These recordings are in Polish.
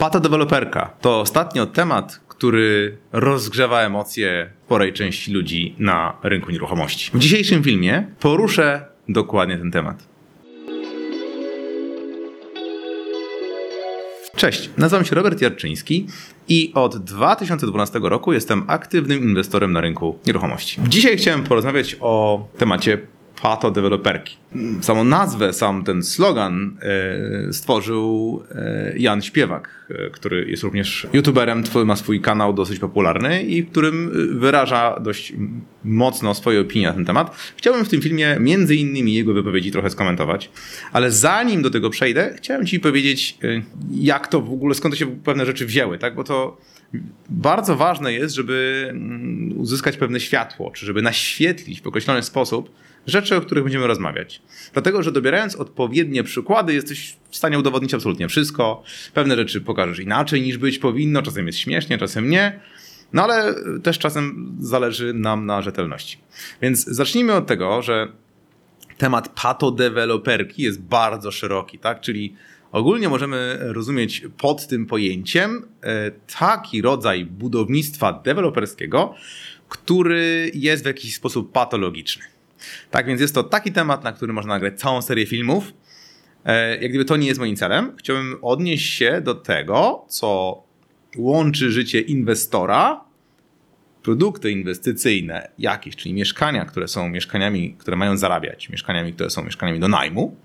Patodeweloperka to ostatnio temat, który rozgrzewa emocje sporej części ludzi na rynku nieruchomości. W dzisiejszym filmie poruszę dokładnie ten temat. Cześć, nazywam się Robert Jarczyński i od 2012 roku jestem aktywnym inwestorem na rynku nieruchomości. Dzisiaj chciałem porozmawiać o temacie pato deweloperki. Samą nazwę, sam ten slogan e, stworzył e, Jan Śpiewak, e, który jest również youtuberem, ma swój kanał dosyć popularny i w którym wyraża dość mocno swoje opinie na ten temat. Chciałbym w tym filmie między innymi jego wypowiedzi trochę skomentować, ale zanim do tego przejdę, chciałem ci powiedzieć, jak to w ogóle, skąd to się pewne rzeczy wzięły, tak? Bo to bardzo ważne jest, żeby mm, uzyskać pewne światło, czy żeby naświetlić w określony sposób rzeczy, o których będziemy rozmawiać. Dlatego, że dobierając odpowiednie przykłady, jesteś w stanie udowodnić absolutnie wszystko. Pewne rzeczy pokażesz inaczej niż być powinno, czasem jest śmiesznie, czasem nie. No ale też czasem zależy nam na rzetelności. Więc zacznijmy od tego, że temat patodeweloperki jest bardzo szeroki, tak? Czyli ogólnie możemy rozumieć pod tym pojęciem e, taki rodzaj budownictwa deweloperskiego, który jest w jakiś sposób patologiczny. Tak więc jest to taki temat, na który można nagrać całą serię filmów. E, jak gdyby to nie jest moim celem, chciałbym odnieść się do tego, co łączy życie inwestora, produkty inwestycyjne jakieś, czyli mieszkania, które są mieszkaniami, które mają zarabiać, mieszkaniami, które są mieszkaniami do najmu,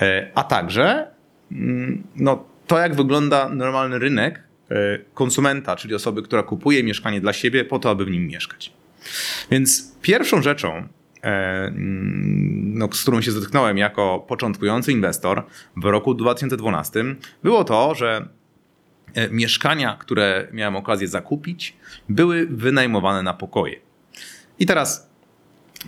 e, a także mm, no, to, jak wygląda normalny rynek e, konsumenta, czyli osoby, która kupuje mieszkanie dla siebie po to, aby w nim mieszkać. Więc pierwszą rzeczą, no, z którą się zetknąłem jako początkujący inwestor w roku 2012, było to, że e, mieszkania, które miałem okazję zakupić, były wynajmowane na pokoje. I teraz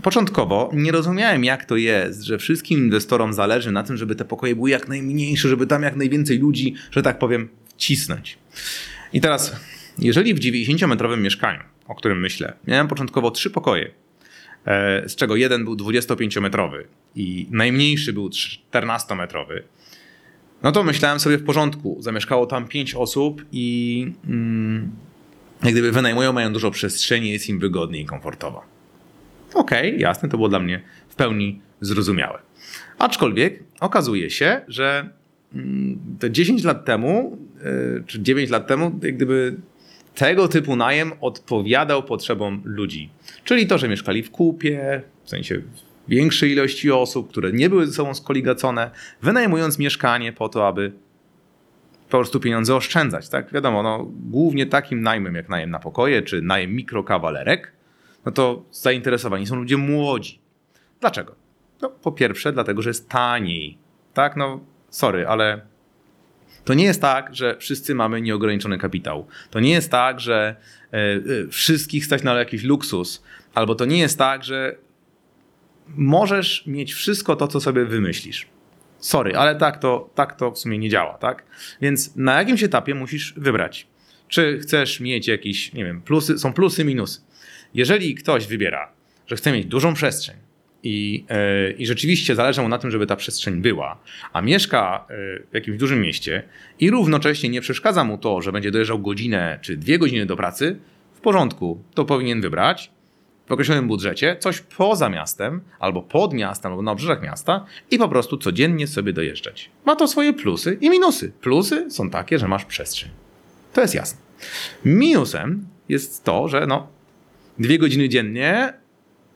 Początkowo nie rozumiałem, jak to jest, że wszystkim inwestorom zależy na tym, żeby te pokoje były jak najmniejsze, żeby tam jak najwięcej ludzi, że tak powiem, wcisnąć. I teraz, jeżeli w 90-metrowym mieszkaniu, o którym myślę, miałem początkowo trzy pokoje, E, z czego jeden był 25-metrowy i najmniejszy był 14-metrowy, no to myślałem sobie w porządku. Zamieszkało tam 5 osób i mm, jak gdyby wynajmują, mają dużo przestrzeni, jest im wygodnie i komfortowo. Okej, okay, jasne, to było dla mnie w pełni zrozumiałe. Aczkolwiek okazuje się, że mm, te 10 lat temu, e, czy 9 lat temu, jak gdyby tego typu najem odpowiadał potrzebom ludzi. Czyli to, że mieszkali w kupie, w sensie większej ilości osób, które nie były ze sobą skoligacone, wynajmując mieszkanie po to, aby po prostu pieniądze oszczędzać. Tak? Wiadomo, no, głównie takim najmem jak najem na pokoje czy najem mikrokawalerek, no to zainteresowani są ludzie młodzi. Dlaczego? No, po pierwsze, dlatego, że jest taniej. Tak, no, sorry, ale to nie jest tak, że wszyscy mamy nieograniczony kapitał. To nie jest tak, że e, e, wszystkich stać na jakiś luksus. Albo to nie jest tak, że możesz mieć wszystko to, co sobie wymyślisz. Sorry, ale tak to, tak to w sumie nie działa, tak? Więc na jakimś etapie musisz wybrać. Czy chcesz mieć jakieś, nie wiem, plusy, są plusy, minusy. Jeżeli ktoś wybiera, że chce mieć dużą przestrzeń, i, e, I rzeczywiście zależy mu na tym, żeby ta przestrzeń była, a mieszka e, w jakimś dużym mieście i równocześnie nie przeszkadza mu to, że będzie dojeżdżał godzinę czy dwie godziny do pracy, w porządku, to powinien wybrać w określonym budżecie coś poza miastem, albo pod miastem, albo na obrzeżach miasta i po prostu codziennie sobie dojeżdżać. Ma to swoje plusy i minusy. Plusy są takie, że masz przestrzeń. To jest jasne. Minusem jest to, że no, dwie godziny dziennie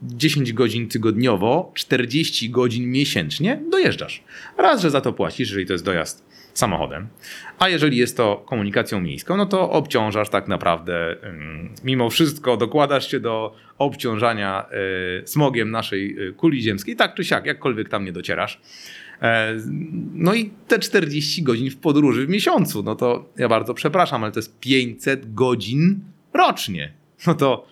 10 godzin tygodniowo, 40 godzin miesięcznie dojeżdżasz. Raz, że za to płacisz, jeżeli to jest dojazd samochodem, a jeżeli jest to komunikacją miejską, no to obciążasz tak naprawdę, mimo wszystko dokładasz się do obciążania e, smogiem naszej e, kuli ziemskiej, tak czy siak, jakkolwiek tam nie docierasz. E, no i te 40 godzin w podróży w miesiącu, no to ja bardzo przepraszam, ale to jest 500 godzin rocznie. No to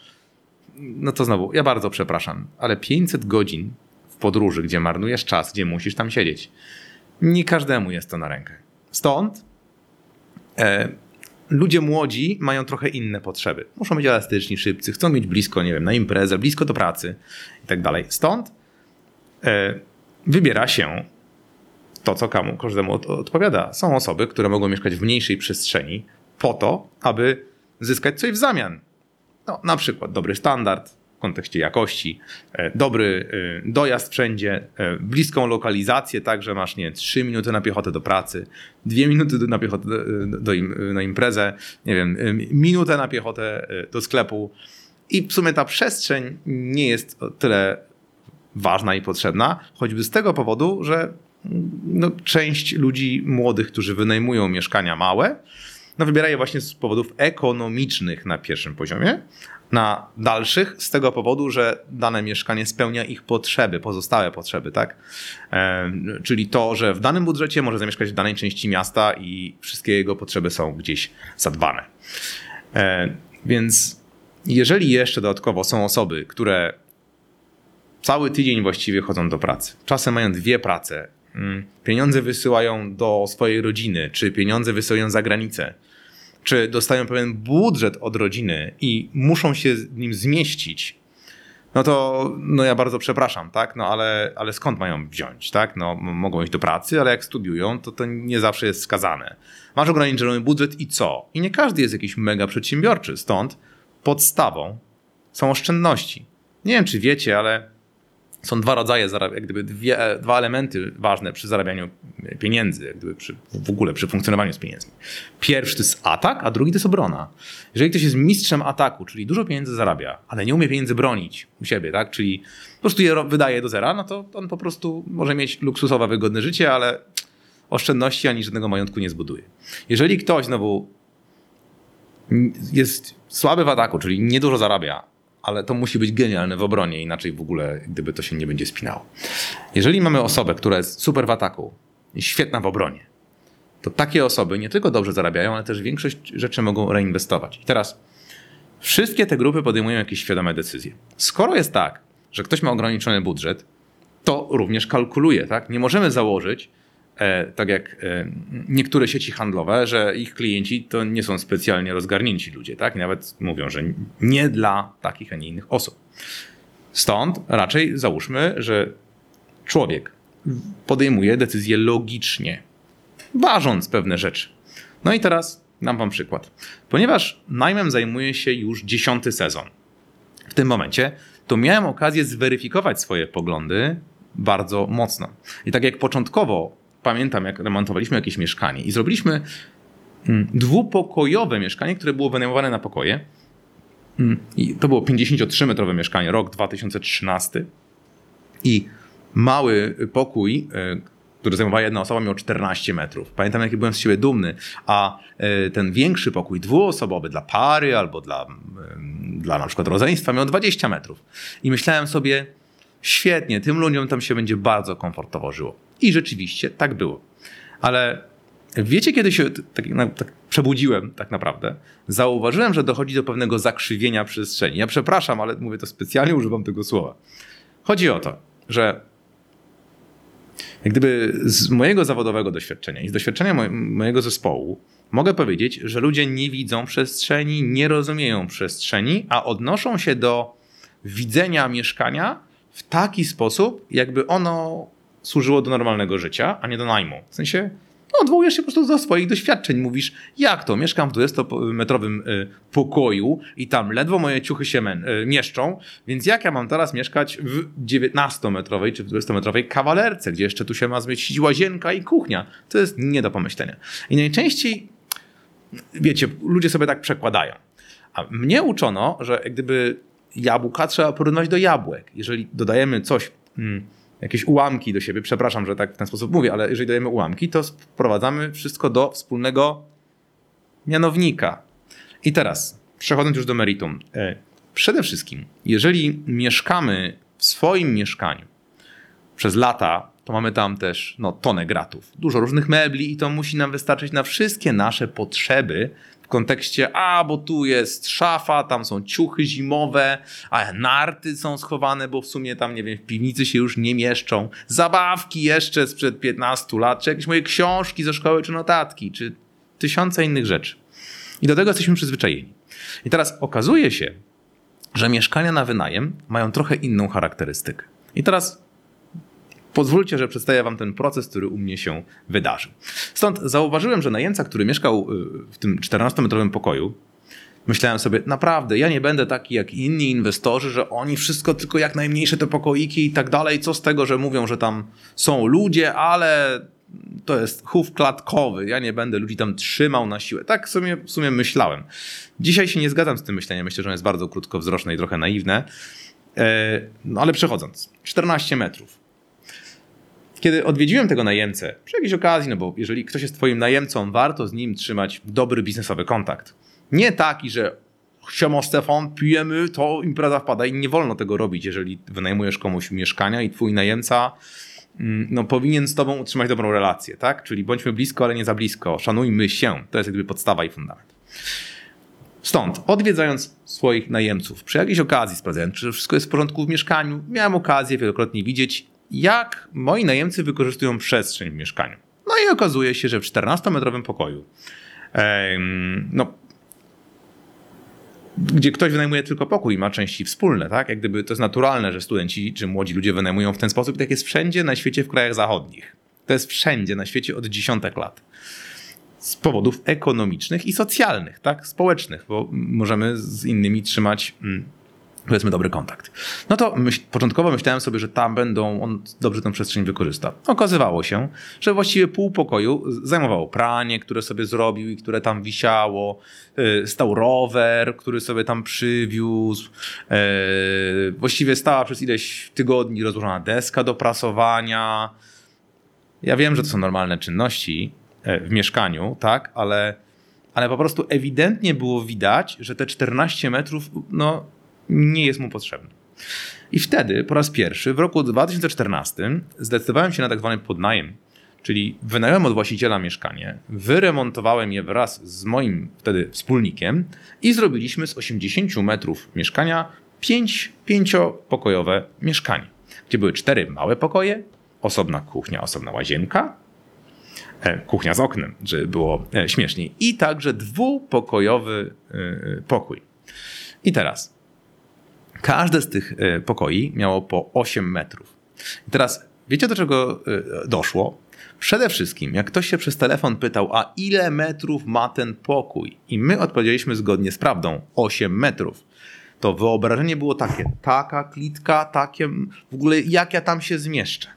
no to znowu, ja bardzo przepraszam, ale 500 godzin w podróży, gdzie marnujesz czas, gdzie musisz tam siedzieć, nie każdemu jest to na rękę. Stąd e, ludzie młodzi mają trochę inne potrzeby. Muszą być elastyczni, szybcy, chcą mieć blisko, nie wiem, na imprezę, blisko do pracy i tak dalej. Stąd e, wybiera się to, co komu, każdemu odpowiada. Są osoby, które mogą mieszkać w mniejszej przestrzeni po to, aby zyskać coś w zamian. No, na przykład dobry standard w kontekście jakości, e, dobry e, dojazd wszędzie, e, bliską lokalizację, tak, że masz nie 3 minuty na piechotę do pracy, 2 minuty na piechotę do, do, na imprezę, nie wiem, minutę na piechotę do sklepu. I w sumie ta przestrzeń nie jest tyle ważna i potrzebna, choćby z tego powodu, że no, część ludzi młodych, którzy wynajmują mieszkania małe, no, wybiera je właśnie z powodów ekonomicznych na pierwszym poziomie, na dalszych z tego powodu, że dane mieszkanie spełnia ich potrzeby, pozostałe potrzeby, tak? E, czyli to, że w danym budżecie może zamieszkać w danej części miasta i wszystkie jego potrzeby są gdzieś zadbane. E, więc jeżeli jeszcze dodatkowo są osoby, które cały tydzień właściwie chodzą do pracy, czasem mają dwie prace, pieniądze wysyłają do swojej rodziny, czy pieniądze wysyłają za granicę, czy dostają pewien budżet od rodziny i muszą się z nim zmieścić, no to no ja bardzo przepraszam, tak? No ale, ale skąd mają wziąć, tak? No mogą iść do pracy, ale jak studiują, to to nie zawsze jest wskazane. Masz ograniczony budżet i co? I nie każdy jest jakiś mega przedsiębiorczy, stąd podstawą są oszczędności. Nie wiem, czy wiecie, ale są dwa rodzaje, jak gdyby dwie, dwa elementy ważne przy zarabianiu pieniędzy, jak gdyby przy, w ogóle przy funkcjonowaniu z pieniędzmi. Pierwszy to jest atak, a drugi to jest obrona. Jeżeli ktoś jest mistrzem ataku, czyli dużo pieniędzy zarabia, ale nie umie pieniędzy bronić u siebie, tak? czyli po prostu je wydaje do zera, no to on po prostu może mieć luksusowe, wygodne życie, ale oszczędności ani żadnego majątku nie zbuduje. Jeżeli ktoś znowu jest słaby w ataku, czyli niedużo zarabia, ale to musi być genialne w obronie, inaczej w ogóle gdyby to się nie będzie spinało. Jeżeli mamy osobę, która jest super w ataku świetna w obronie, to takie osoby nie tylko dobrze zarabiają, ale też większość rzeczy mogą reinwestować. I teraz wszystkie te grupy podejmują jakieś świadome decyzje. Skoro jest tak, że ktoś ma ograniczony budżet, to również kalkuluje, tak? Nie możemy założyć, tak jak e, niektóre sieci handlowe, że ich klienci to nie są specjalnie rozgarnięci ludzie, tak? I nawet mówią, że nie dla takich, a nie innych osób. Stąd raczej załóżmy, że człowiek podejmuje decyzje logicznie, ważąc pewne rzeczy. No i teraz dam wam przykład. Ponieważ najmem zajmuje się już dziesiąty sezon, w tym momencie to miałem okazję zweryfikować swoje poglądy bardzo mocno. I tak jak początkowo pamiętam, jak remontowaliśmy jakieś mieszkanie i zrobiliśmy mm, dwupokojowe mieszkanie, które było wynajmowane na pokoje. Mm, I to było 53-metrowe mieszkanie, rok 2013. I mały pokój, e, który zajmowała jedna osoba, miał 14 metrów. Pamiętam, jaki byłem z siebie dumny. A e, ten większy pokój, dwuosobowy dla pary albo dla, dla na przykład rodzeństwa, miał 20 metrów. I myślałem sobie, świetnie, tym ludziom tam się będzie bardzo komfortowo żyło. I rzeczywiście tak było. Ale wiecie, kiedy się tak, tak przebudziłem tak naprawdę, zauważyłem, że dochodzi do pewnego zakrzywienia przestrzeni. Ja przepraszam, ale mówię to specjalnie, używam tego słowa. Chodzi o to, że jak gdyby z mojego zawodowego doświadczenia i z doświadczenia mojego zespołu mogę powiedzieć, że ludzie nie widzą przestrzeni, nie rozumieją przestrzeni, a odnoszą się do widzenia mieszkania w taki sposób, jakby ono służyło do normalnego życia, a nie do najmu. W sensie no, odwołujesz się po prostu do swoich doświadczeń. Mówisz, jak to, mieszkam w 20-metrowym y, pokoju i tam ledwo moje ciuchy się y, mieszczą, więc jak ja mam teraz mieszkać w 19-metrowej czy w 20-metrowej kawalerce, gdzie jeszcze tu się ma zmieścić łazienka i kuchnia? To jest nie do pomyślenia. I najczęściej, wiecie, ludzie sobie tak przekładają. A mnie uczono, że gdyby jabłka trzeba porównać do jabłek. Jeżeli dodajemy coś... Hmm, jakieś ułamki do siebie, przepraszam, że tak w ten sposób mówię, ale jeżeli dajemy ułamki, to sprowadzamy wszystko do wspólnego mianownika. I teraz, przechodząc już do meritum. E, przede wszystkim, jeżeli mieszkamy w swoim mieszkaniu przez lata, to mamy tam też no, tonę gratów, dużo różnych mebli i to musi nam wystarczyć na wszystkie nasze potrzeby w kontekście, a bo tu jest szafa, tam są ciuchy zimowe, a narty są schowane, bo w sumie tam, nie wiem, w piwnicy się już nie mieszczą, zabawki jeszcze sprzed 15 lat, czy jakieś moje książki ze szkoły, czy notatki, czy tysiące innych rzeczy. I do tego jesteśmy przyzwyczajeni. I teraz okazuje się, że mieszkania na wynajem mają trochę inną charakterystykę. I teraz Pozwólcie, że przedstawię wam ten proces, który u mnie się wydarzył. Stąd zauważyłem, że najemca, który mieszkał y, w tym 14-metrowym pokoju, myślałem sobie, naprawdę, ja nie będę taki jak inni inwestorzy, że oni wszystko tylko jak najmniejsze te pokoiki i tak dalej. Co z tego, że mówią, że tam są ludzie, ale to jest chów klatkowy. Ja nie będę ludzi tam trzymał na siłę. Tak w sumie, w sumie myślałem. Dzisiaj się nie zgadzam z tym myśleniem. Myślę, że ono jest bardzo krótkowzroczne i trochę naiwne. E, no ale przechodząc. 14 metrów. Kiedy odwiedziłem tego najemcę przy jakiejś okazji, no bo jeżeli ktoś jest twoim najemcą, warto z nim trzymać dobry biznesowy kontakt. Nie taki, że siemo Stefan, pijemy, to impreza wpada i nie wolno tego robić, jeżeli wynajmujesz komuś mieszkania i twój najemca mm, no, powinien z tobą utrzymać dobrą relację, tak? Czyli bądźmy blisko, ale nie za blisko. Szanujmy się. To jest jakby podstawa i fundament. Stąd, odwiedzając swoich najemców przy jakiejś okazji, sprawdzając, czy wszystko jest w porządku w mieszkaniu, miałem okazję wielokrotnie widzieć, jak moi najemcy wykorzystują przestrzeń w mieszkaniu. No i okazuje się, że w 14-metrowym pokoju, no, gdzie ktoś wynajmuje tylko pokój i ma części wspólne, tak? Jak gdyby to jest naturalne, że studenci czy młodzi ludzie wynajmują w ten sposób. Tak jest wszędzie na świecie w krajach zachodnich. To jest wszędzie na świecie od dziesiątek lat z powodów ekonomicznych i socjalnych, tak, społecznych, bo możemy z innymi trzymać mm, powiedzmy dobry kontakt. No to myśl, początkowo myślałem sobie, że tam będą, on dobrze tę przestrzeń wykorzysta. Okazywało się, że właściwie pół pokoju zajmowało pranie, które sobie zrobił i które tam wisiało, yy, stał rower, który sobie tam przywiózł, yy, właściwie stała przez ileś tygodni rozłożona deska do prasowania. Ja wiem, że to są normalne czynności, E, w mieszkaniu, tak, ale, ale po prostu ewidentnie było widać, że te 14 metrów no, nie jest mu potrzebne. I wtedy po raz pierwszy w roku 2014 zdecydowałem się na tak zwany podnajem, czyli wynająłem od właściciela mieszkanie, wyremontowałem je wraz z moim wtedy wspólnikiem i zrobiliśmy z 80 metrów mieszkania 5 pięciopokojowe mieszkanie, gdzie były cztery małe pokoje, osobna kuchnia, osobna łazienka, E, kuchnia z oknem, żeby było e, śmieszniej. I także dwupokojowy e, pokój. I teraz, każde z tych pokoi miało po 8 metrów. I teraz, wiecie do czego doszło? Przede wszystkim, jak ktoś się przez telefon pytał, a ile metrów ma ten pokój? I my odpowiedzieliśmy zgodnie z prawdą: 8 metrów. To wyobrażenie było takie: taka klitka, takie w ogóle, jak ja tam się zmieszczę.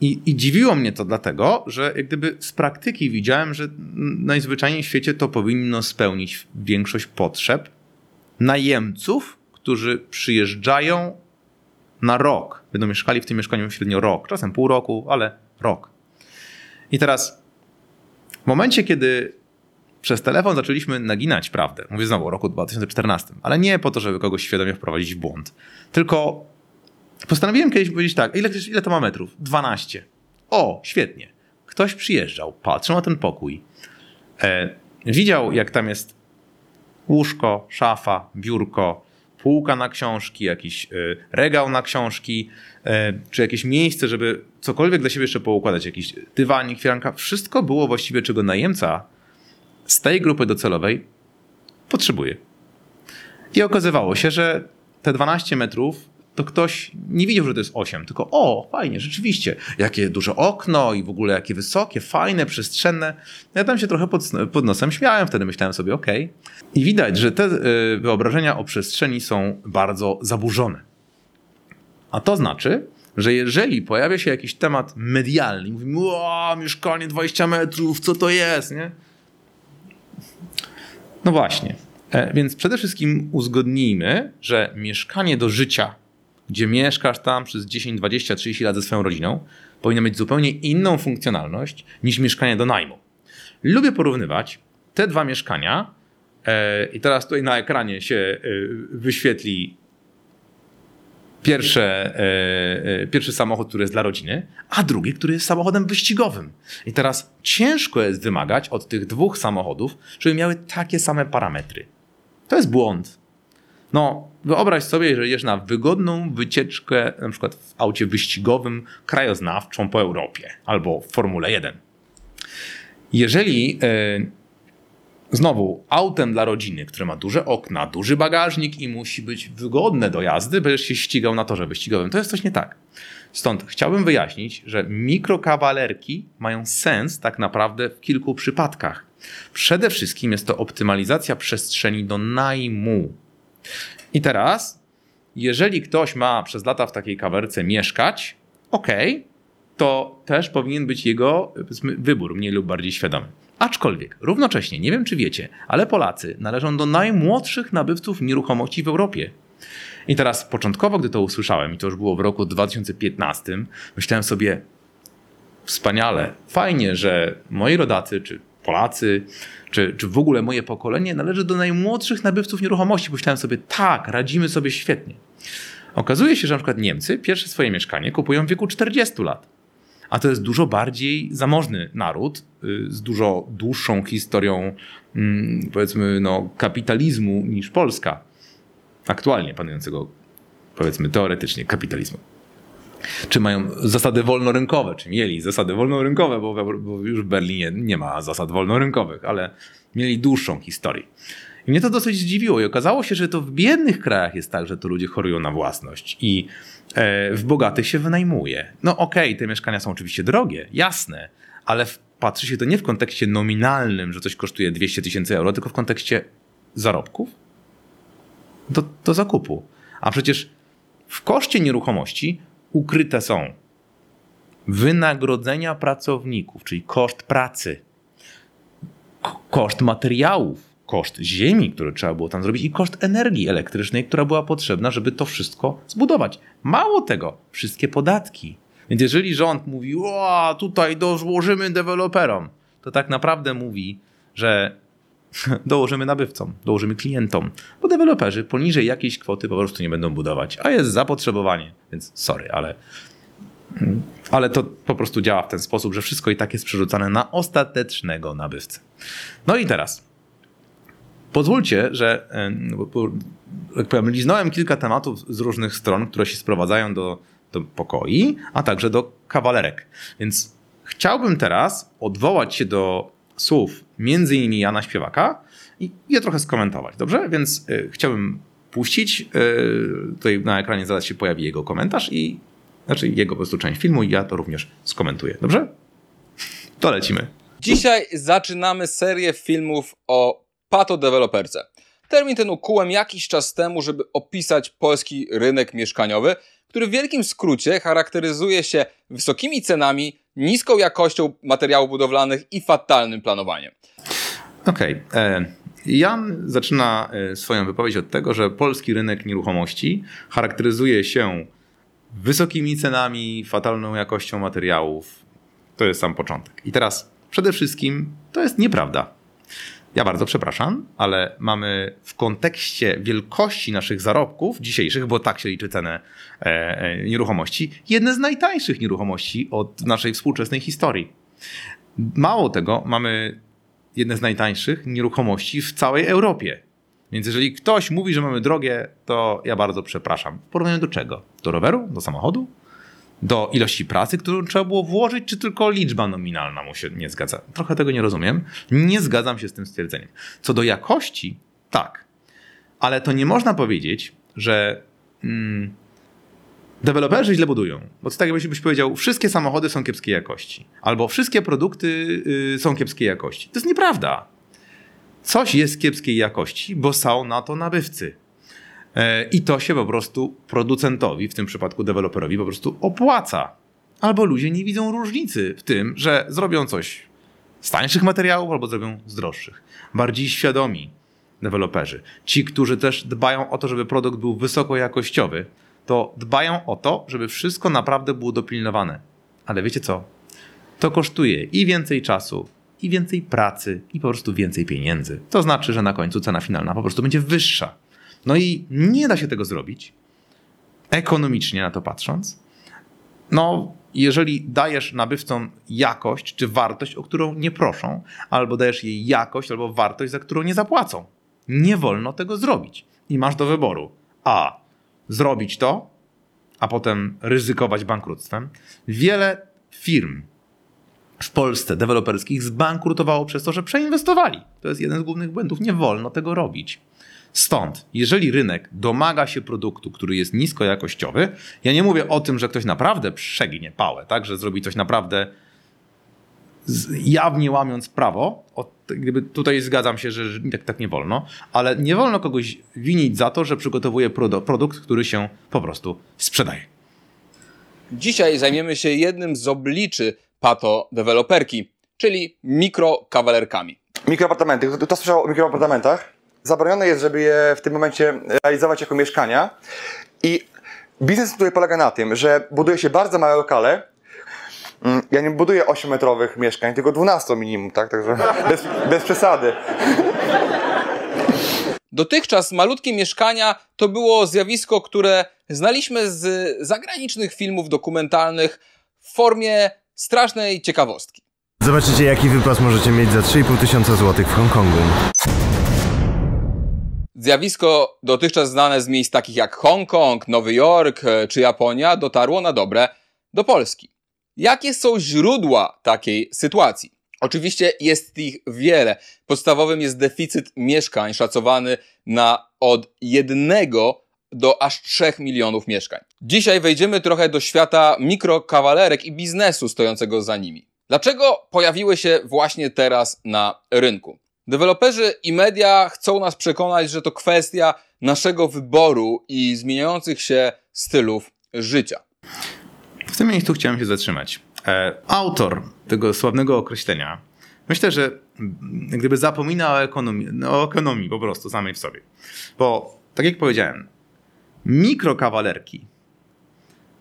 I, I, dziwiło mnie to dlatego, że jak gdyby z praktyki widziałem, że najzwyczajniej w świecie to powinno spełnić większość potrzeb najemców, którzy przyjeżdżają na rok. Będą mieszkali w tym mieszkaniu średnio rok, czasem pół roku, ale rok. I teraz w momencie, kiedy przez telefon zaczęliśmy naginać prawdę, mówię znowu o roku 2014, ale nie po to, żeby kogoś świadomie wprowadzić w błąd, tylko Postanowiłem kiedyś powiedzieć tak, ile, ile to ma metrów? 12. O, świetnie. Ktoś przyjeżdżał, patrzył na ten pokój, e, widział jak tam jest łóżko, szafa, biurko, półka na książki, jakiś e, regał na książki, e, czy jakieś miejsce, żeby cokolwiek dla siebie jeszcze poukładać, jakiś dywanik, firanka. Wszystko było właściwie, czego najemca z tej grupy docelowej potrzebuje. I okazywało się, że te 12 metrów to ktoś nie widział, że to jest 8, tylko o, fajnie, rzeczywiście, jakie duże okno i w ogóle jakie wysokie, fajne, przestrzenne. Ja tam się trochę pod, pod nosem śmiałem, wtedy myślałem sobie, ok. I widać, że te y, wyobrażenia o przestrzeni są bardzo zaburzone. A to znaczy, że jeżeli pojawia się jakiś temat medialny, mówimy, o, mieszkanie 20 metrów, co to jest, nie? No właśnie. E, więc przede wszystkim uzgodnijmy, że mieszkanie do życia gdzie mieszkasz tam przez 10, 20, 30 lat ze swoją rodziną, powinno mieć zupełnie inną funkcjonalność niż mieszkanie do najmu. Lubię porównywać te dwa mieszkania e, i teraz tutaj na ekranie się e, wyświetli pierwsze, e, pierwszy samochód, który jest dla rodziny, a drugi, który jest samochodem wyścigowym. I teraz ciężko jest wymagać od tych dwóch samochodów, żeby miały takie same parametry. To jest błąd. No, wyobraź sobie, że jedziesz na wygodną wycieczkę, na przykład w aucie wyścigowym, krajoznawczą po Europie albo w Formule 1. Jeżeli e, Znowu, autem dla rodziny, które ma duże okna, duży bagażnik i musi być wygodne do jazdy, będziesz się ścigał na torze wyścigowym. To jest coś nie tak. Stąd chciałbym wyjaśnić, że mikrokawalerki mają sens tak naprawdę w kilku przypadkach. Przede wszystkim jest to optymalizacja przestrzeni do najmu. I teraz, jeżeli ktoś ma przez lata w takiej kawerce mieszkać, ok, to też powinien być jego wybór, mniej lub bardziej świadomy. Aczkolwiek, równocześnie, nie wiem czy wiecie, ale Polacy należą do najmłodszych nabywców nieruchomości w Europie. I teraz początkowo, gdy to usłyszałem, i to już było w roku 2015, myślałem sobie, wspaniale, fajnie, że moi rodacy, czy Polacy, czy, czy w ogóle moje pokolenie należy do najmłodszych nabywców nieruchomości. Myślałem sobie, tak, radzimy sobie świetnie. Okazuje się, że na przykład Niemcy pierwsze swoje mieszkanie kupują w wieku 40 lat. A to jest dużo bardziej zamożny naród y, z dużo dłuższą historią, mm, powiedzmy, no, kapitalizmu niż Polska. Aktualnie panującego, powiedzmy, teoretycznie kapitalizmu. Czy mają zasady wolnorynkowe, czy mieli zasady wolnorynkowe, bo, bo już w Berlinie nie ma zasad wolnorynkowych, ale mieli dłuższą historię. I mnie to dosyć zdziwiło i okazało się, że to w biednych krajach jest tak, że to ludzie chorują na własność i e, w bogatych się wynajmuje. No okej, okay, te mieszkania są oczywiście drogie, jasne, ale patrzy się to nie w kontekście nominalnym, że coś kosztuje 200 tysięcy euro, tylko w kontekście zarobków do, do zakupu. A przecież w koszcie nieruchomości ukryte są wynagrodzenia pracowników, czyli koszt pracy, koszt materiałów, koszt ziemi, który trzeba było tam zrobić i koszt energii elektrycznej, która była potrzebna, żeby to wszystko zbudować. Mało tego, wszystkie podatki. Więc jeżeli rząd mówi, o, tutaj dołożymy deweloperom, to tak naprawdę mówi, że dołożymy nabywcom, dołożymy klientom, bo deweloperzy poniżej jakiejś kwoty po prostu nie będą budować, a jest zapotrzebowanie, więc sorry, ale, ale to po prostu działa w ten sposób, że wszystko i tak jest przerzucane na ostatecznego nabywcę. No i teraz pozwólcie, że jak powiem, liznąłem kilka tematów z różnych stron, które się sprowadzają do, do pokoi, a także do kawalerek. Więc chciałbym teraz odwołać się do słów między innymi Jana Śpiewaka i je trochę skomentować, dobrze? Więc y, chciałbym puścić, y, tutaj na ekranie zaraz się pojawi jego komentarz i znaczy jego po prostu część filmu i ja to również skomentuję, dobrze? To lecimy. Dzisiaj zaczynamy serię filmów o patodeweloperce. Termin ten ukułem jakiś czas temu, żeby opisać polski rynek mieszkaniowy, który w wielkim skrócie charakteryzuje się wysokimi cenami, niską jakością materiałów budowlanych i fatalnym planowaniem. Okej. Okay. E, Jan zaczyna e, swoją wypowiedź od tego, że polski rynek nieruchomości charakteryzuje się wysokimi cenami, fatalną jakością materiałów. To jest sam początek. I teraz przede wszystkim to jest nieprawda. Ja bardzo przepraszam, ale mamy w kontekście wielkości naszych zarobków dzisiejszych, bo tak się liczy cenę e, e, nieruchomości, jedne z najtańszych nieruchomości od naszej współczesnej historii. Mało tego, mamy jedne z najtańszych nieruchomości w całej Europie. Więc jeżeli ktoś mówi, że mamy drogie, to ja bardzo przepraszam. W porównaniu do czego? Do roweru? Do samochodu? Do ilości pracy, którą trzeba było włożyć, czy tylko liczba nominalna mu się nie zgadza? Trochę tego nie rozumiem. Nie zgadzam się z tym stwierdzeniem. Co do jakości, tak. Ale to nie można powiedzieć, że mm, deweloperzy źle budują. Bo to tak jakbyś powiedział, wszystkie samochody są kiepskiej jakości. Albo wszystkie produkty y, są kiepskiej jakości. To jest nieprawda. Coś jest kiepskiej jakości, bo są na to nabywcy. E, I to się po prostu producentowi, w tym przypadku deweloperowi, po prostu opłaca. Albo ludzie nie widzą różnicy w tym, że zrobią coś z tańszych materiałów albo zrobią z droższych. Bardziej świadomi deweloperzy. Ci, którzy też dbają o to, żeby produkt był wysokojakościowy, to dbają o to, żeby wszystko naprawdę było dopilnowane. Ale wiecie co? To kosztuje i więcej czasu, i więcej pracy, i po prostu więcej pieniędzy. To znaczy, że na końcu cena finalna po prostu będzie wyższa. No i nie da się tego zrobić, ekonomicznie na to patrząc. No, jeżeli dajesz nabywcom jakość czy wartość, o którą nie proszą, albo dajesz jej jakość albo wartość, za którą nie zapłacą. Nie wolno tego zrobić. I masz do wyboru A. Zrobić to, a potem ryzykować bankructwem. Wiele firm w Polsce deweloperskich zbankrutowało przez to, że przeinwestowali. To jest jeden z głównych błędów. Nie wolno tego robić. Stąd, jeżeli rynek domaga się produktu, który jest niskojakościowy, ja nie mówię o tym, że ktoś naprawdę przeginie pałę, tak, że zrobi coś naprawdę jawnie łamiąc prawo, gdyby tutaj zgadzam się, że tak, tak nie wolno, ale nie wolno kogoś winić za to, że przygotowuje produkt, który się po prostu sprzedaje. Dzisiaj zajmiemy się jednym z obliczy pato deweloperki, czyli mikrokawalerkami. Mikroapartamenty. Kto słyszał o mikroapartamentach? Zabronione jest, żeby je w tym momencie realizować jako mieszkania i biznes tutaj polega na tym, że buduje się bardzo małe lokale, mm, ja nie buduję 8-metrowych mieszkań, tylko 12 minimum, tak? Także bez, bez przesady. Dotychczas malutkie mieszkania to było zjawisko, które znaliśmy z zagranicznych filmów dokumentalnych w formie strasznej ciekawostki. Zobaczycie, jaki wypas możecie mieć za 3,5 tysiąca złotych w Hongkongu. Zjawisko dotychczas znane z miejsc takich jak Hongkong, Nowy Jork e, czy Japonia dotarło na dobre do Polski. Jakie są źródła takiej sytuacji? Oczywiście jest ich wiele. Podstawowym jest deficyt mieszkań szacowany na od jednego do aż 3 milionów mieszkań. Dzisiaj wejdziemy trochę do świata mikrokawalerek i biznesu stojącego za nimi. Dlaczego pojawiły się właśnie teraz na rynku? Deweloperzy i media chcą nas przekonać, że to kwestia naszego wyboru i zmieniających się stylów życia. W tym miejscu chciałem się zatrzymać. E, autor tego sławnego określenia myślę, że gdyby zapomina o ekonomii, no, o ekonomii po prostu samej w sobie. Bo tak jak powiedziałem, mikrokawalerki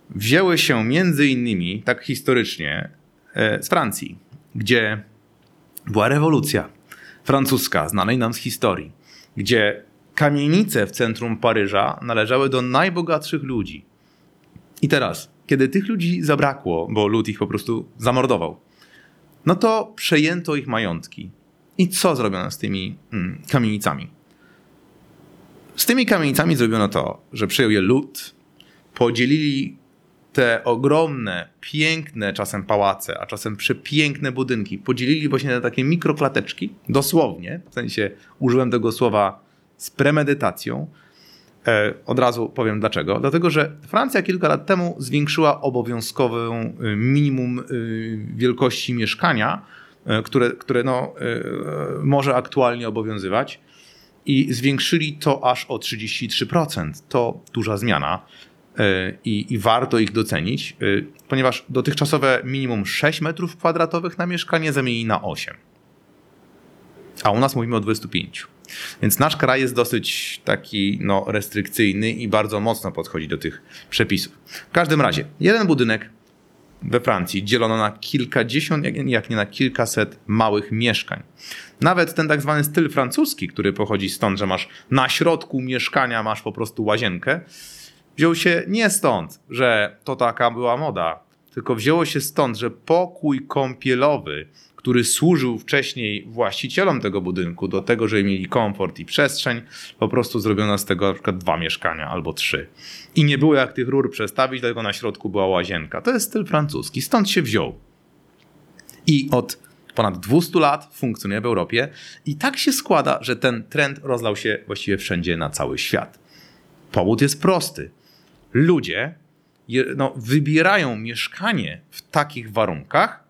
wzięły się między innymi, tak historycznie, e, z Francji, gdzie była rewolucja francuska, znanej nam z historii, gdzie kamienice w centrum Paryża należały do najbogatszych ludzi. I teraz, kiedy tych ludzi zabrakło, bo lud ich po prostu zamordował, no to przejęto ich majątki. I co zrobiono z tymi mm, kamienicami? Z tymi kamienicami zrobiono to, że przyjął je lud, podzielili te ogromne, piękne czasem pałace, a czasem przepiękne budynki, podzielili właśnie na takie mikroklateczki, dosłownie, w sensie użyłem tego słowa z premedytacją. E, od razu powiem dlaczego. Dlatego, że Francja kilka lat temu zwiększyła obowiązkową y, minimum y, wielkości mieszkania, które, które no, może aktualnie obowiązywać i zwiększyli to aż o 33%. To duża zmiana i, i warto ich docenić, ponieważ dotychczasowe minimum 6 metrów kwadratowych na mieszkanie zamieni na 8. A u nas mówimy o 25. Więc nasz kraj jest dosyć taki no, restrykcyjny i bardzo mocno podchodzi do tych przepisów. W każdym razie, jeden budynek we Francji dzielono na kilkadziesiąt, jak nie na kilkaset małych mieszkań. Nawet ten tak zwany styl francuski, który pochodzi stąd, że masz na środku mieszkania masz po prostu łazienkę, wziął się nie stąd, że to taka była moda, tylko wzięło się stąd, że pokój kąpielowy który służył wcześniej właścicielom tego budynku do tego, żeby mieli komfort i przestrzeń, po prostu zrobiono z tego na przykład dwa mieszkania albo trzy. I nie było jak tych rur przestawić, dlatego na środku była łazienka. To jest styl francuski, stąd się wziął. I od ponad 200 lat funkcjonuje w Europie i tak się składa, że ten trend rozlał się właściwie wszędzie na cały świat. Powód jest prosty. Ludzie no, wybierają mieszkanie w takich warunkach,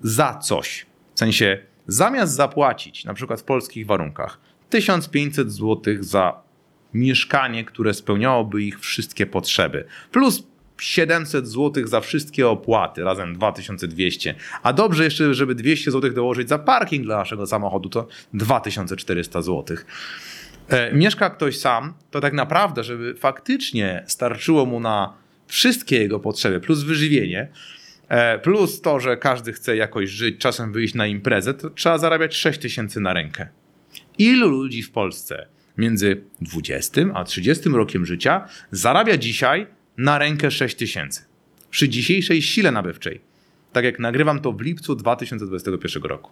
za coś. W sensie, zamiast zapłacić, na przykład w polskich warunkach, 1500 zł za mieszkanie, które spełniałoby ich wszystkie potrzeby, plus 700 zł za wszystkie opłaty, razem 2200. A dobrze jeszcze, żeby 200 zł dołożyć za parking dla naszego samochodu, to 2400 zł. E, mieszka ktoś sam, to tak naprawdę, żeby faktycznie starczyło mu na wszystkie jego potrzeby, plus wyżywienie, E, plus to, że każdy chce jakoś żyć, czasem wyjść na imprezę, to trzeba zarabiać 6 tysięcy na rękę. Ilu ludzi w Polsce między 20 a 30 rokiem życia zarabia dzisiaj na rękę 6 tysięcy? Przy dzisiejszej sile nabywczej. Tak jak nagrywam to w lipcu 2021 roku.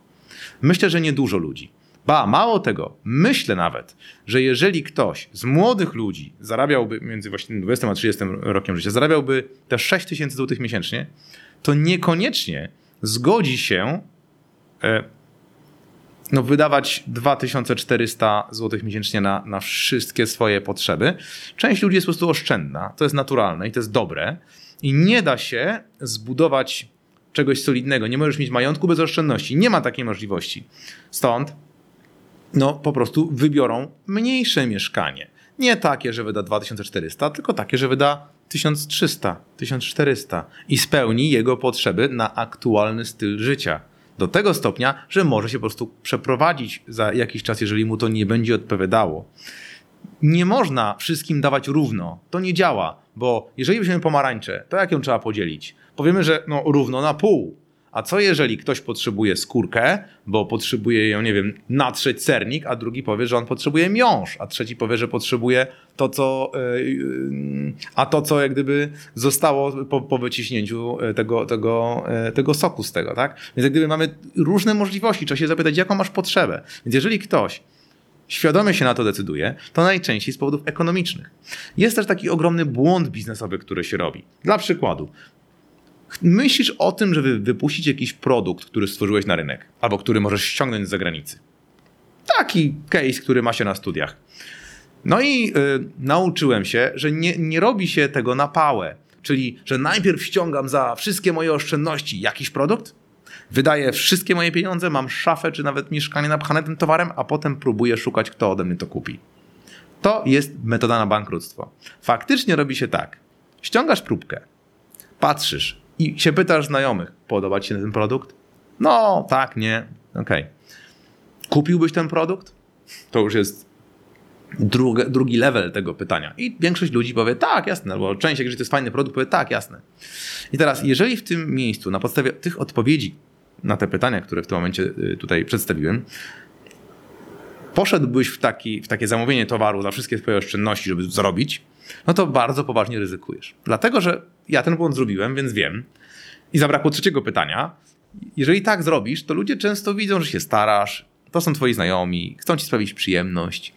Myślę, że niedużo ludzi. Ba, mało tego, myślę nawet, że jeżeli ktoś z młodych ludzi zarabiałby między właśnie 20 a 30 rokiem życia, zarabiałby te 6 tysięcy złotych miesięcznie, to niekoniecznie zgodzi się e, no, wydawać 2400 zł miesięcznie na, na wszystkie swoje potrzeby. Część ludzi jest po prostu oszczędna, to jest naturalne i to jest dobre. I nie da się zbudować czegoś solidnego. Nie możesz mieć majątku bez oszczędności. Nie ma takiej możliwości. Stąd no, po prostu wybiorą mniejsze mieszkanie. Nie takie, że wyda 2400, tylko takie, że wyda 1300, 1400 i spełni jego potrzeby na aktualny styl życia. Do tego stopnia, że może się po prostu przeprowadzić za jakiś czas, jeżeli mu to nie będzie odpowiadało. Nie można wszystkim dawać równo. To nie działa, bo jeżeli weźmiemy pomarańczę, to jak ją trzeba podzielić? Powiemy, że no, równo na pół. A co jeżeli ktoś potrzebuje skórkę, bo potrzebuje ją, nie wiem, natrzeć sernik, a drugi powie, że on potrzebuje miąższ, a trzeci powie, że potrzebuje to, co, yy, a to, co jak gdyby zostało po, po wyciśnięciu tego, tego, yy, tego soku z tego, tak? Więc jak gdyby mamy różne możliwości, trzeba się zapytać, jaką masz potrzebę. Więc jeżeli ktoś świadomie się na to decyduje, to najczęściej z powodów ekonomicznych. Jest też taki ogromny błąd biznesowy, który się robi. Dla przykładu, myślisz o tym, żeby wypuścić jakiś produkt, który stworzyłeś na rynek, albo który możesz ściągnąć z zagranicy. Taki case, który ma się na studiach. No i y, nauczyłem się, że nie, nie robi się tego na pałę. Czyli, że najpierw ściągam za wszystkie moje oszczędności jakiś produkt, wydaję wszystkie moje pieniądze, mam szafę czy nawet mieszkanie napchane tym towarem, a potem próbuję szukać, kto ode mnie to kupi. To jest metoda na bankructwo. Faktycznie robi się tak. Ściągasz próbkę, patrzysz, i się pytasz znajomych, podoba ci się ten produkt? No, tak, nie, okej. Okay. Kupiłbyś ten produkt? To już jest drugi, drugi level tego pytania. I większość ludzi powie tak, jasne, albo część, jeżeli to jest fajny produkt, powie tak, jasne. I teraz, jeżeli w tym miejscu, na podstawie tych odpowiedzi na te pytania, które w tym momencie y, tutaj przedstawiłem, poszedłbyś w, taki, w takie zamówienie towaru za wszystkie twoje oszczędności, żeby zrobić, no to bardzo poważnie ryzykujesz. Dlatego, że ja ten błąd zrobiłem, więc wiem. I zabrakło trzeciego pytania. Jeżeli tak zrobisz, to ludzie często widzą, że się starasz, to są twoi znajomi, chcą ci sprawić przyjemność.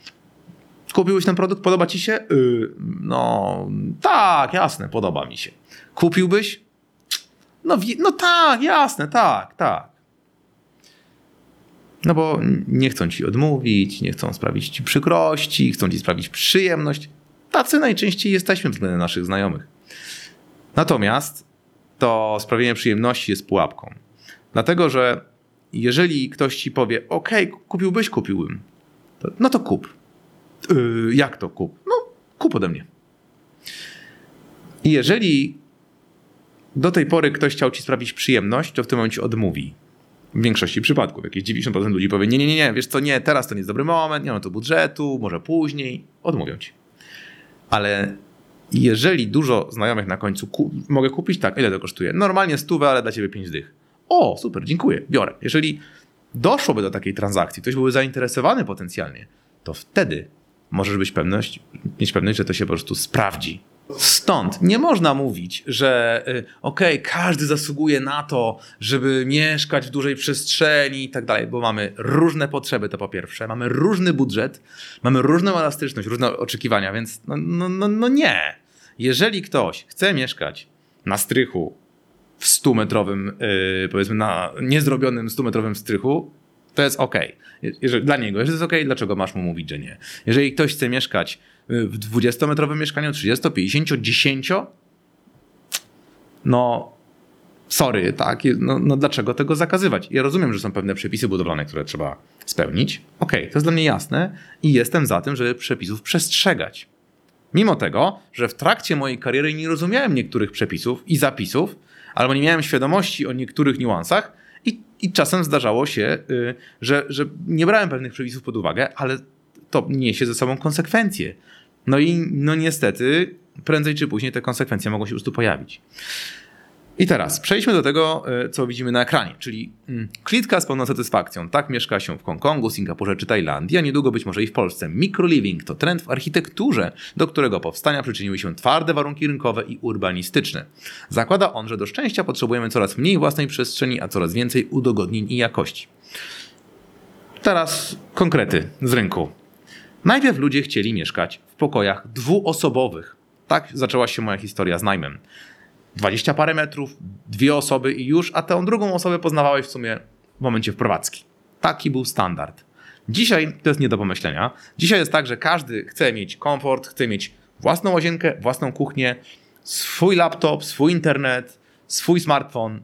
Kupiłeś ten produkt, podoba ci się? Yy, no, tak, jasne, podoba mi się. Kupiłbyś? No, no tak, jasne, tak, tak. No bo nie chcą ci odmówić, nie chcą sprawić ci przykrości, chcą ci sprawić przyjemność. Tacy najczęściej jesteśmy względem naszych znajomych. Natomiast to sprawienie przyjemności jest pułapką. Dlatego, że jeżeli ktoś ci powie, OK, kupiłbyś, kupiłbym, to, no to kup. Yy, jak to kup? No, kup ode mnie. I jeżeli do tej pory ktoś chciał ci sprawić przyjemność, to w tym momencie odmówi. W większości przypadków. Jakieś 90% ludzi powie, nie, nie, nie, nie, wiesz co, nie, teraz to nie jest dobry moment, nie mam to budżetu, może później. Odmówią ci. Ale jeżeli dużo znajomych na końcu ku mogę kupić, tak, ile to kosztuje? Normalnie stówę, ale dla ciebie 5 dych. O, super, dziękuję, biorę. Jeżeli doszłoby do takiej transakcji, ktoś byłby zainteresowany potencjalnie, to wtedy możesz być pewność, mieć pewność, że to się po prostu sprawdzi. Stąd nie można mówić, że y, okej, okay, każdy zasługuje na to, żeby mieszkać w dużej przestrzeni i tak dalej, bo mamy różne potrzeby, to po pierwsze, mamy różny budżet, mamy różną elastyczność, różne oczekiwania, więc no, no, no, no nie. Jeżeli ktoś chce mieszkać na strychu w 100-metrowym, yy, powiedzmy na niezrobionym 100-metrowym strychu, to jest ok. Jeżeli, dla niego, jeżeli jest ok, dlaczego masz mu mówić, że nie? Jeżeli ktoś chce mieszkać w 20-metrowym mieszkaniu, 30, 50, 10, no sorry, tak, no, no, dlaczego tego zakazywać? Ja rozumiem, że są pewne przepisy budowlane, które trzeba spełnić. Okay, to jest dla mnie jasne i jestem za tym, żeby przepisów przestrzegać. Mimo tego, że w trakcie mojej kariery nie rozumiałem niektórych przepisów i zapisów, albo nie miałem świadomości o niektórych niuansach i, i czasem zdarzało się, yy, że, że nie brałem pewnych przepisów pod uwagę, ale to niesie ze sobą konsekwencje. No i no niestety prędzej czy później te konsekwencje mogą się po pojawić. I teraz przejdźmy do tego, e, co widzimy na ekranie, czyli mm, klitka z pełną satysfakcją. Tak mieszka się w Hongkongu, Singapurze czy Tajlandii, a niedługo być może i w Polsce. Microliving to trend w architekturze, do którego powstania przyczyniły się twarde warunki rynkowe i urbanistyczne. Zakłada on, że do szczęścia potrzebujemy coraz mniej własnej przestrzeni, a coraz więcej udogodnień i jakości. Teraz konkrety z rynku. Najpierw ludzie chcieli mieszkać w pokojach dwuosobowych. Tak zaczęła się moja historia z najmem. 20 parę metrów, dwie osoby i już, a tę drugą osobę poznawałeś w sumie w momencie wprowadzki. Taki był standard. Dzisiaj to jest nie do pomyślenia. Dzisiaj jest tak, że każdy chce mieć komfort, chce mieć własną łazienkę, własną kuchnię, swój laptop, swój internet, swój smartfon,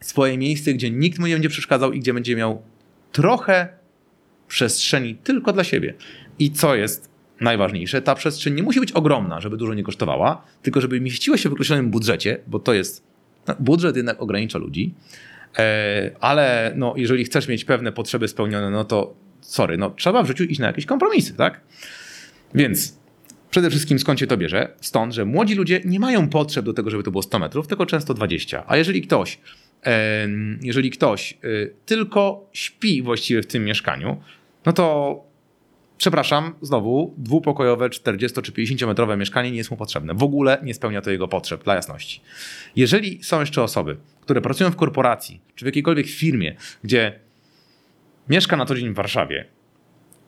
swoje miejsce, gdzie nikt mu nie będzie przeszkadzał i gdzie będzie miał trochę przestrzeni tylko dla siebie. I co jest najważniejsze, ta przestrzeń nie musi być ogromna, żeby dużo nie kosztowała, tylko żeby mieściła się w określonym budżecie, bo to jest. No, budżet jednak ogranicza ludzi. E, ale no, jeżeli chcesz mieć pewne potrzeby spełnione, no to sorry, no, trzeba w życiu iść na jakieś kompromisy, tak? Więc przede wszystkim skąd się to bierze? Stąd, że młodzi ludzie nie mają potrzeb do tego, żeby to było 100 metrów, tylko często 20. A jeżeli ktoś, e, jeżeli ktoś e, tylko śpi właściwie w tym mieszkaniu, no to przepraszam, znowu dwupokojowe 40 czy 50 metrowe mieszkanie nie jest mu potrzebne. W ogóle nie spełnia to jego potrzeb, dla jasności. Jeżeli są jeszcze osoby, które pracują w korporacji czy w jakiejkolwiek firmie, gdzie mieszka na co dzień w Warszawie,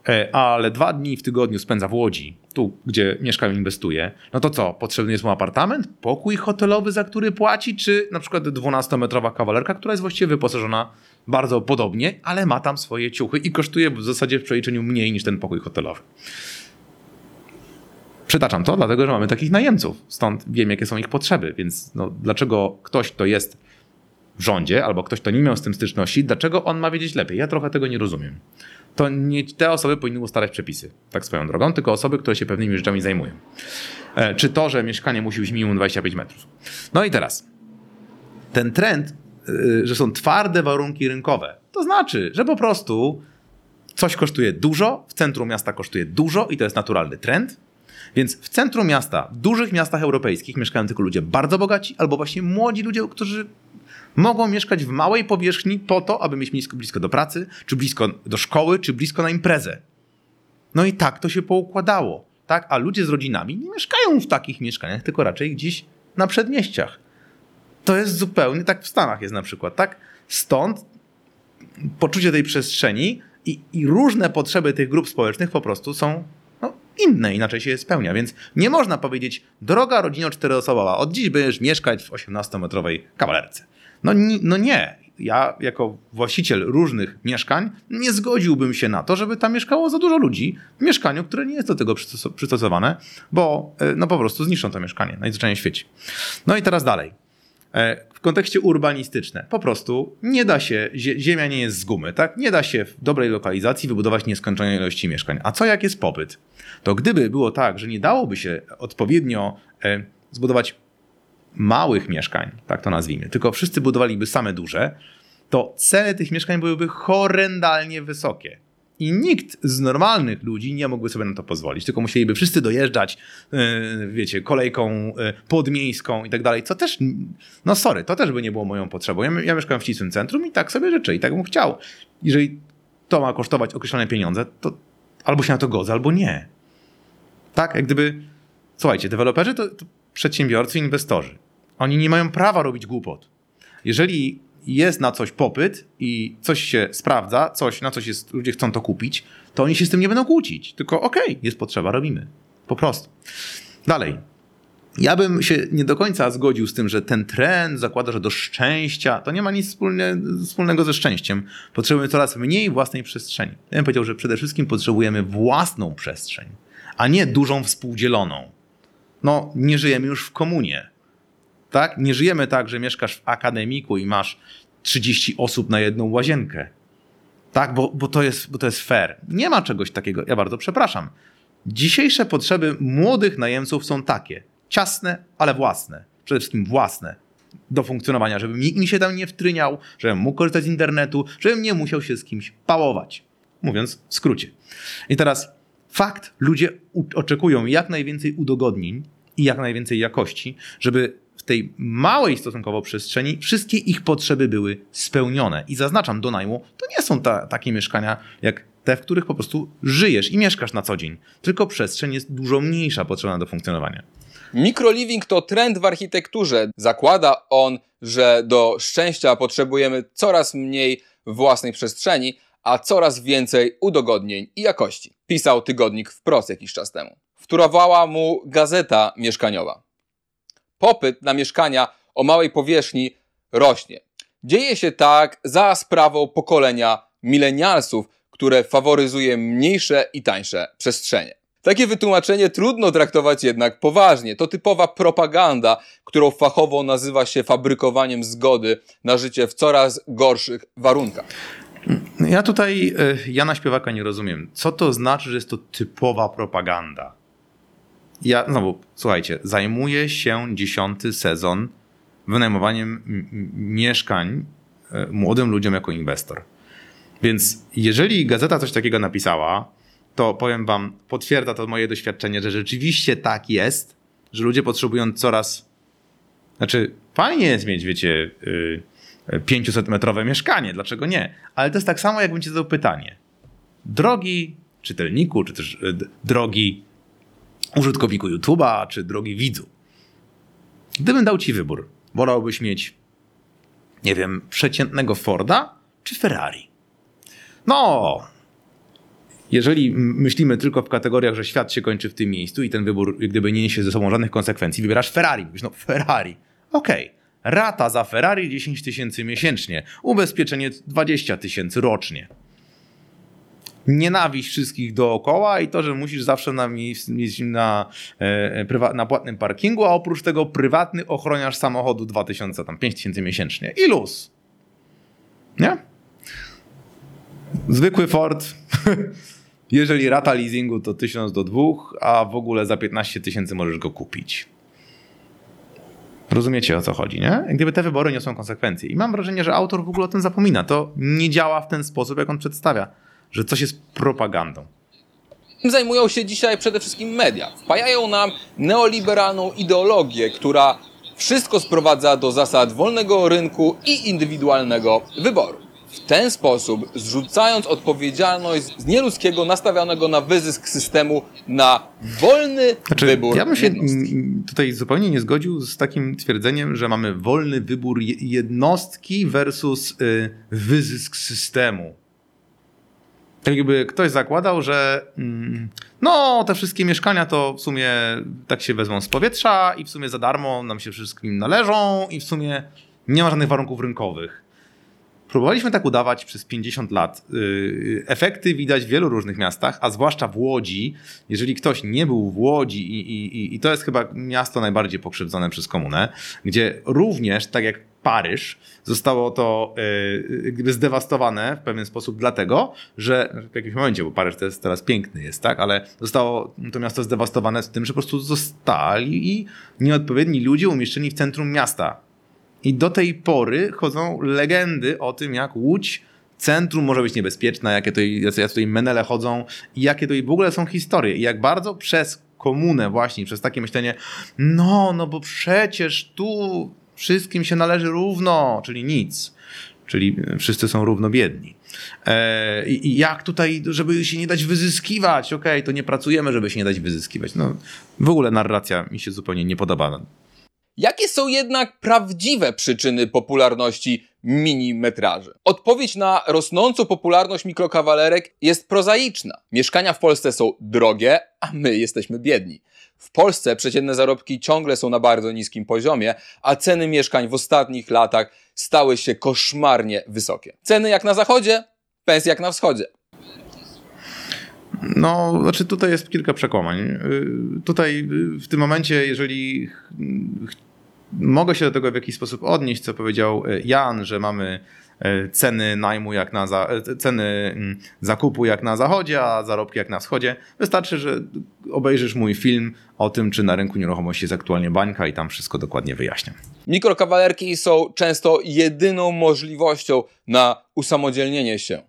e, ale dwa dni w tygodniu spędza w Łodzi, tu gdzie mieszka i inwestuje, no to co? Potrzebny jest mu apartament, pokój hotelowy, za który płaci, czy na przykład 12-metrowa kawalerka, która jest właściwie wyposażona bardzo podobnie, ale ma tam swoje ciuchy i kosztuje w zasadzie w przeliczeniu mniej niż ten pokój hotelowy. Przytaczam to, dlatego że mamy takich najemców, stąd wiem, jakie są ich potrzeby, więc no, dlaczego ktoś, kto jest w rządzie, albo ktoś, kto nie miał z tym styczności, dlaczego on ma wiedzieć lepiej? Ja trochę tego nie rozumiem. To nie te osoby powinny ustalać przepisy, tak swoją drogą, tylko osoby, które się pewnymi rzeczami zajmują. E, czy to, że mieszkanie musi być minimum 25 metrów. No i teraz, ten trend, że są twarde warunki rynkowe, to znaczy, że po prostu coś kosztuje dużo, w centrum miasta kosztuje dużo i to jest naturalny trend. Więc w centrum miasta, w dużych miastach europejskich mieszkają tylko ludzie bardzo bogaci albo właśnie młodzi ludzie, którzy mogą mieszkać w małej powierzchni po to, aby mieć blisko, blisko do pracy, czy blisko do szkoły, czy blisko na imprezę. No i tak to się poukładało. Tak? A ludzie z rodzinami nie mieszkają w takich mieszkaniach, tylko raczej gdzieś na przedmieściach. To jest zupełnie tak w Stanach jest na przykład, tak? Stąd poczucie tej przestrzeni i, i różne potrzeby tych grup społecznych po prostu są no, inne, inaczej się je spełnia. Więc nie można powiedzieć, droga rodzina czteroosobowa, od dziś będziesz mieszkać w 18-metrowej kawalerce. No, no nie. Ja, jako właściciel różnych mieszkań, nie zgodziłbym się na to, żeby tam mieszkało za dużo ludzi w mieszkaniu, które nie jest do tego przystosowane, bo e, no po prostu zniszczą to mieszkanie najzwyczajniej w świecie. No i teraz dalej. E, w kontekście urbanistycznym. Po prostu nie da się, ziemia nie jest z gumy, tak? Nie da się w dobrej lokalizacji wybudować nieskończonej ilości mieszkań. A co jak jest popyt? To gdyby było tak, że nie dałoby się odpowiednio e, zbudować małych mieszkań, tak to nazwijmy, tylko wszyscy budowaliby same duże, to ceny tych mieszkań byłyby horrendalnie wysokie. I nikt z normalnych ludzi nie mógłby sobie na to pozwolić, tylko musieliby wszyscy dojeżdżać, yy, wiecie, kolejką yy, podmiejską i tak dalej, co też, no sorry, to też by nie było moją potrzebą. Ja, ja w ścisłym centrum i tak sobie życzę, i tak bym chciał. Jeżeli to ma kosztować określone pieniądze, to albo się na to godzę, albo nie. Tak, jak gdyby, słuchajcie, deweloperzy to, to przedsiębiorcy, inwestorzy. Oni nie mają prawa robić głupot. Jeżeli jest na coś popyt i coś się sprawdza, coś, na coś jest, ludzie chcą to kupić, to oni się z tym nie będą kłócić. Tylko okej, okay, jest potrzeba, robimy. Po prostu. Dalej. Ja bym się nie do końca zgodził z tym, że ten trend zakłada, że do szczęścia to nie ma nic wspólne, wspólnego ze szczęściem. Potrzebujemy coraz mniej własnej przestrzeni. Ja bym powiedział, że przede wszystkim potrzebujemy własną przestrzeń, a nie dużą współdzieloną. No, nie żyjemy już w komunie. Tak? Nie żyjemy tak, że mieszkasz w akademiku i masz 30 osób na jedną łazienkę. Tak, bo, bo, to jest, bo to jest fair. Nie ma czegoś takiego. Ja bardzo przepraszam. Dzisiejsze potrzeby młodych najemców są takie: ciasne, ale własne. Przede wszystkim własne do funkcjonowania, żeby nikt mi się tam nie wtryniał, żebym mógł korzystać z internetu, żebym nie musiał się z kimś pałować. Mówiąc w skrócie. I teraz fakt, ludzie oczekują jak najwięcej udogodnień i jak najwięcej jakości, żeby w tej małej stosunkowo przestrzeni wszystkie ich potrzeby były spełnione. I zaznaczam, do najmu to nie są ta, takie mieszkania jak te, w których po prostu żyjesz i mieszkasz na co dzień, tylko przestrzeń jest dużo mniejsza potrzebna do funkcjonowania. Mikroliving to trend w architekturze. Zakłada on, że do szczęścia potrzebujemy coraz mniej własnej przestrzeni, a coraz więcej udogodnień i jakości. Pisał tygodnik wprost jakiś czas temu. Wtórowała mu gazeta mieszkaniowa. Popyt na mieszkania o małej powierzchni rośnie. Dzieje się tak za sprawą pokolenia milenialsów, które faworyzuje mniejsze i tańsze przestrzenie. Takie wytłumaczenie trudno traktować jednak poważnie. To typowa propaganda, którą fachowo nazywa się fabrykowaniem zgody na życie w coraz gorszych warunkach. Ja tutaj e, Jana Śpiewaka nie rozumiem. Co to znaczy, że jest to typowa propaganda? Ja znowu, słuchajcie, zajmuję się dziesiąty sezon wynajmowaniem mieszkań e, młodym ludziom jako inwestor. Więc jeżeli gazeta coś takiego napisała, to powiem wam, potwierdza to moje doświadczenie, że rzeczywiście tak jest, że ludzie potrzebują coraz. Znaczy, fajnie jest mieć, wiecie, y, 500-metrowe mieszkanie, dlaczego nie? Ale to jest tak samo, jakbym ci zadał pytanie. Drogi czytelniku, czy też y, drogi użytkowniku YouTube'a, czy drogi widzu. Gdybym dał ci wybór, wolałbyś mieć, nie wiem, przeciętnego Forda, czy Ferrari? No, jeżeli myślimy tylko w kategoriach, że świat się kończy w tym miejscu i ten wybór gdyby nie niesie ze sobą żadnych konsekwencji, wybierasz Ferrari. Mówisz, no Ferrari. Okej. Rata za Ferrari 10 tysięcy miesięcznie. Ubezpieczenie 20 tysięcy rocznie. Nienawiść wszystkich dookoła i to, że musisz zawsze na, mieć na, e, prywa- na płatnym parkingu, a oprócz tego prywatny ochroniarz samochodu 2000, tam 5 tysięcy miesięcznie. I luz. Nie? Zwykły Ford, jeżeli rata leasingu to 1000 do 2, a w ogóle za 15 tysięcy możesz go kupić. Rozumiecie o co chodzi, nie? Gdyby te wybory niosą konsekwencje. I mam wrażenie, że autor w ogóle o tym zapomina. To nie działa w ten sposób, jak on przedstawia, że coś jest propagandą. Zajmują się dzisiaj przede wszystkim media. Wpajają nam neoliberalną ideologię, która wszystko sprowadza do zasad wolnego rynku i indywidualnego wyboru. W ten sposób, zrzucając odpowiedzialność z nieludzkiego, nastawionego na wyzysk systemu na wolny Znaczy, wybór ja bym się jednostki. tutaj zupełnie nie zgodził z takim twierdzeniem, że mamy wolny wybór je- jednostki versus y, wyzysk systemu. Tak jakby ktoś zakładał, że mm, no, te wszystkie mieszkania to w sumie tak się wezmą z powietrza i w sumie za darmo nam się wszystkim należą i w sumie nie ma żadnych warunków rynkowych. Próbowaliśmy tak udawać przez 50 lat. Yy, Efekty widać w wielu różnych miastach, a zwłaszcza w Łodzi. Jeżeli ktoś nie był w Łodzi, i, i, i- to jest chyba miasto najbardziej pokrzywdzone przez komunę, gdzie również, tak jak Paryż, zostało to jak gdyby zdewastowane w pewien sposób, dlatego, że w jakimś momencie, bo Paryż to jest teraz piękny jest, tak, ale zostało to miasto zdewastowane z tym, że po prostu zostali i nieodpowiedni ludzie umieszczeni w centrum miasta. I do tej pory chodzą legendy o tym, jak Łódź, centrum może być niebezpieczna, jakie tutaj, jacy tutaj menele chodzą i jakie tutaj w ogóle są historie. I jak bardzo przez komunę właśnie, przez takie myślenie, no, no bo przecież tu wszystkim się należy równo, czyli nic. Czyli wszyscy są równo biedni. E, I jak tutaj, żeby się nie dać wyzyskiwać, okej, to nie pracujemy, żeby się nie dać wyzyskiwać. No, w ogóle narracja mi się zupełnie nie podoba. Jakie są jednak prawdziwe przyczyny popularności mini-metraży? Odpowiedź na rosnącą popularność mikrokawalerek jest prozaiczna. Mieszkania w Polsce są drogie, a my jesteśmy biedni. W Polsce przeciętne zarobki ciągle są na bardzo niskim poziomie, a ceny mieszkań w ostatnich latach stały się koszmarnie wysokie. Ceny jak na zachodzie, pensje jak na wschodzie. No, znaczy tutaj jest kilka przekłamań. Y, Tutaj y, w tym momencie, jeżeli mogę się do tego w jakiś sposób odnieść, co powiedział y, Jan, że mamy y, ceny najmu jak na za, y, ceny mm, zakupu jak na zachodzie, a zarobki jak na wschodzie. Wystarczy, że obejrzysz mój film o tym, czy na rynku nieruchomości jest aktualnie bańka i tam wszystko dokładnie wyjaśniam. Mikrokawalerki są często jedyną możliwością na usamodzielnienie się.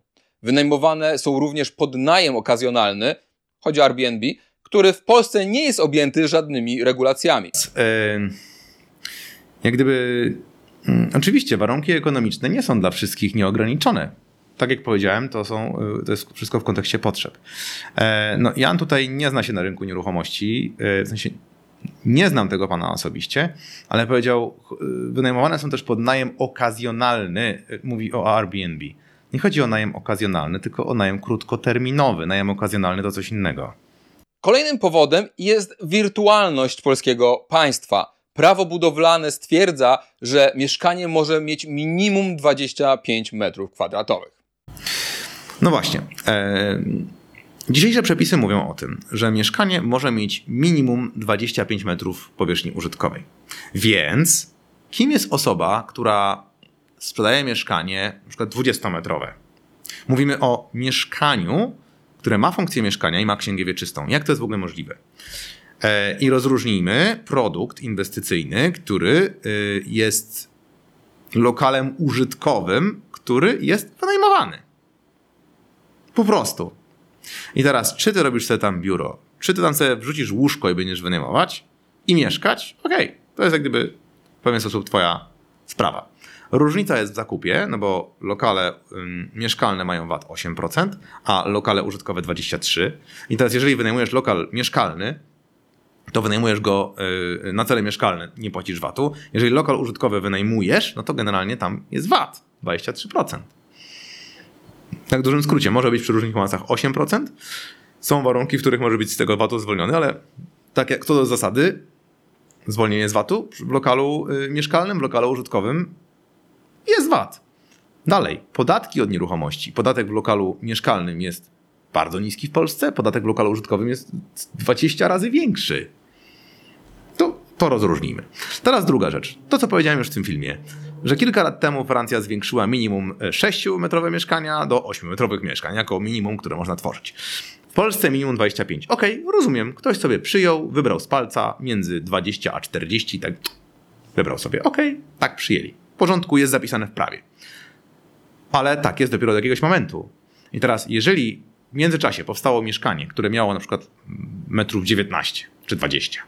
Wynajmowane są również pod najem okazjonalny, chodzi o Airbnb, który w Polsce nie jest objęty żadnymi regulacjami. E, jak gdyby. mm, Oczywiście, warunki ekonomiczne nie są dla wszystkich nieograniczone. Tak jak powiedziałem, to, są, y, to jest wszystko w kontekście potrzeb. E, No, Jan tutaj nie zna się na rynku nieruchomości, e, w sensie nie znam tego pana osobiście, ale powiedział, y, wynajmowane są też pod najem okazjonalny, y, mówi o Airbnb. Nie chodzi o najem okazjonalny, tylko o najem krótkoterminowy. Najem okazjonalny to coś innego. Kolejnym powodem jest wirtualność polskiego państwa. Prawo budowlane stwierdza, że mieszkanie może mieć minimum 25 metrów kwadratowych. No właśnie. E, dzisiejsze przepisy mówią o tym, że mieszkanie może mieć minimum 25 metrów powierzchni użytkowej. Więc kim jest osoba, która sprzedaje mieszkanie, przykład 20-metrowe? Mówimy o mieszkaniu, które ma funkcję mieszkania i ma księgę wieczystą. Jak to jest w ogóle możliwe? E, I rozróżnijmy produkt inwestycyjny, który y, jest lokalem użytkowym, który jest wynajmowany. Po prostu. I teraz, czy ty robisz sobie tam biuro, czy ty tam sobie wrzucisz łóżko i będziesz wynajmować i mieszkać, okej, okay. to jest jak gdyby w pewien sposób twoja sprawa. Różnica jest w zakupie, no bo lokale ym, mieszkalne mają VAT 8%, a lokale użytkowe 23%. I teraz jeżeli wynajmujesz lokal mieszkalny, to wynajmujesz go yy, na cele mieszkalne, nie płacisz VAT-u. Jeżeli lokal użytkowy wynajmujesz, no to generalnie tam jest VAT 23%. Tak w dużym skrócie, może być przy różnych masach 8%. Są warunki, w których może być z tego VAT-u zwolniony, ale tak jak co do zasady, zwolnienie z VAT-u w lokalu y, mieszkalnym, w lokalu użytkowym jest VAT. Dalej, podatki od nieruchomości. Podatek w lokalu mieszkalnym jest bardzo niski w Polsce, podatek w lokalu użytkowym jest 20 razy większy. To, rozróżnijmy. Teraz druga rzecz. To, co powiedziałem już w tym filmie, że kilka lat temu Francja zwiększyła minimum 6-metrowe mieszkania do 8-metrowych mieszkań, jako minimum, które można tworzyć. W Polsce minimum 25. Okej, okay, rozumiem. Ktoś sobie przyjął, wybrał z palca między 20 a 40, tak wybrał sobie. Okay, tak przyjęli porządku, jest zapisane w prawie. Ale tak jest dopiero do jakiegoś momentu. I teraz, jeżeli w międzyczasie powstało mieszkanie, które miało na przykład metrów 19 czy 20,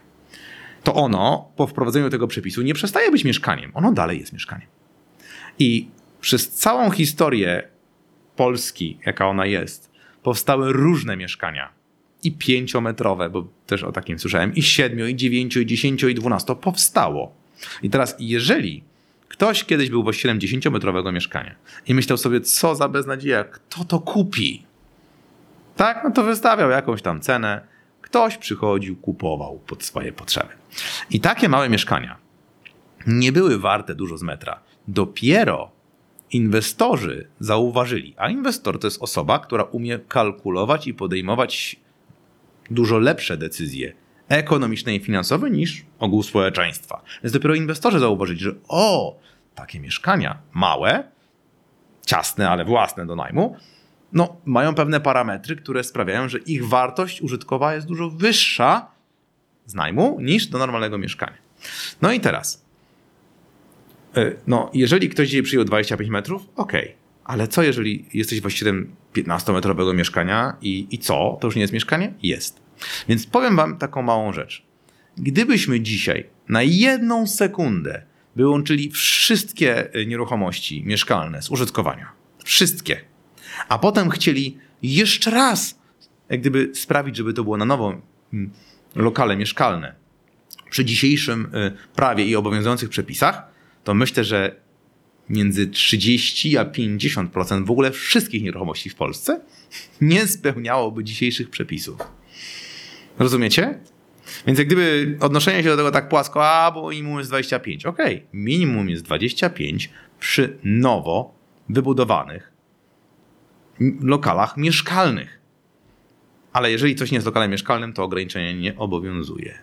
to ono po wprowadzeniu tego przepisu nie przestaje być mieszkaniem. Ono dalej jest mieszkaniem. I przez całą historię Polski, jaka ona jest, powstały różne mieszkania. I pięciometrowe, bo też o takim słyszałem, i siedmiu, i dziewięciu, i dziesięciu, i dwunasto powstało. I teraz, jeżeli Ktoś kiedyś był właścicielem 10-metrowego mieszkania i myślał sobie, co za beznadzieja, kto to kupi? Tak, no to wystawiał jakąś tam cenę. Ktoś przychodził, kupował pod swoje potrzeby. I takie małe mieszkania nie były warte dużo z metra. Dopiero inwestorzy zauważyli, a inwestor to jest osoba, która umie kalkulować i podejmować dużo lepsze decyzje ekonomiczne i finansowe niż ogół społeczeństwa. Więc dopiero inwestorzy zauważyli, że o, takie mieszkania małe, ciasne, ale własne do najmu, no, mają pewne parametry, które sprawiają, że ich wartość użytkowa jest dużo wyższa z najmu niż do normalnego mieszkania. No i teraz, e, no, jeżeli ktoś dzisiaj przyjął 25 metrów, ok, ale co jeżeli jesteś właścicielem 15-metrowego mieszkania i, i co? To już nie jest mieszkanie? Jest. Więc powiem Wam taką małą rzecz. Gdybyśmy dzisiaj na jedną sekundę wyłączyli wszystkie e, nieruchomości mieszkalne z użytkowania, wszystkie, a potem chcieli jeszcze raz, jak gdyby sprawić, żeby to było na nowo mm, lokale mieszkalne, przy dzisiejszym e, prawie i obowiązujących przepisach, to myślę, że między 30 a 50% w ogóle wszystkich nieruchomości w Polsce nie spełniałoby dzisiejszych przepisów. Rozumiecie? Więc jak gdyby odnoszenie się do tego tak płasko, a bo minimum jest 25. Okej, okay. minimum jest 25 przy nowo wybudowanych lokalach mieszkalnych. Ale jeżeli coś nie jest lokalem mieszkalnym, to ograniczenie nie obowiązuje.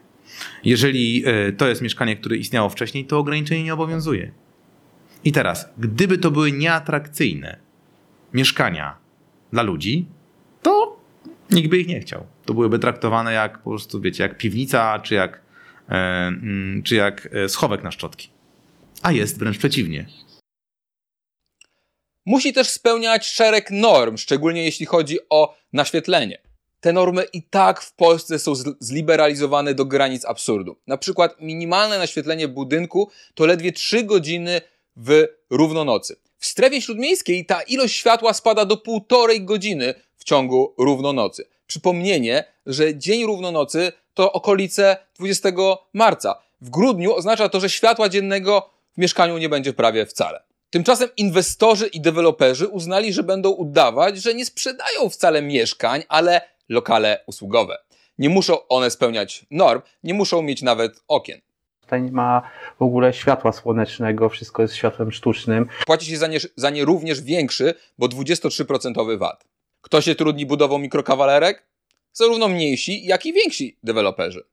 Jeżeli e, to jest mieszkanie, które istniało wcześniej, to ograniczenie nie obowiązuje. I teraz, gdyby to były nieatrakcyjne mieszkania dla ludzi, to nikt by ich nie chciał. To byłyby traktowane jak po prostu, wiecie, jak piwnica, czy jak, e, mm, czy jak e, schowek na szczotki. A jest wręcz przeciwnie. Musi też spełniać szereg norm, szczególnie jeśli chodzi o naświetlenie. Te normy i tak w Polsce są zliberalizowane do granic absurdu. Na przykład minimalne naświetlenie budynku to ledwie 3 godziny w równonocy. W strefie śródmiejskiej ta ilość światła spada do półtorej godziny w ciągu równonocy. Przypomnienie, że dzień równonocy to okolice 20 marca. W grudniu oznacza to, że światła dziennego w mieszkaniu nie będzie prawie wcale. Tymczasem inwestorzy i deweloperzy uznali, że będą udawać, że nie sprzedają wcale mieszkań, ale lokale usługowe. Nie muszą one spełniać norm, nie muszą mieć nawet okien. tutaj nie ma w ogóle światła słonecznego, wszystko jest światłem sztucznym. Płaci się za nie, za nie również większy, bo 23% VAT. Kto się trudni budową mikrokawalerek? Zarówno mniejsi, jak i więksi deweloperzy.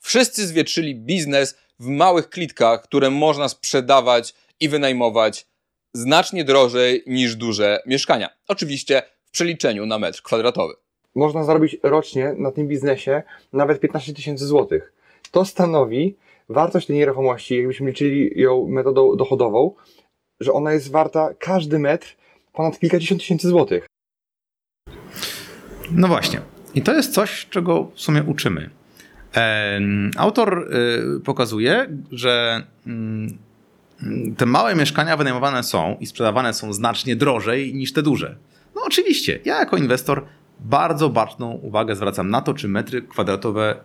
Wszyscy zwietrzyli biznes w małych klitkach, które można sprzedawać i wynajmować znacznie drożej niż duże mieszkania. Oczywiście w przeliczeniu na metr kwadratowy. Można zarobić rocznie na tym biznesie nawet 15 tysięcy złotych. To stanowi wartość tej nieruchomości, jakbyśmy liczyli ją metodą dochodową, że ona jest warta każdy metr ponad kilkadziesiąt tysięcy złotych. No właśnie. I to jest coś, czego w sumie uczymy. Autor y, pokazuje, że mm, te małe mieszkania wynajmowane są i sprzedawane są znacznie drożej niż te duże. No oczywiście, ja jako inwestor bardzo baczną uwagę zwracam na to, czy metry kwadratowe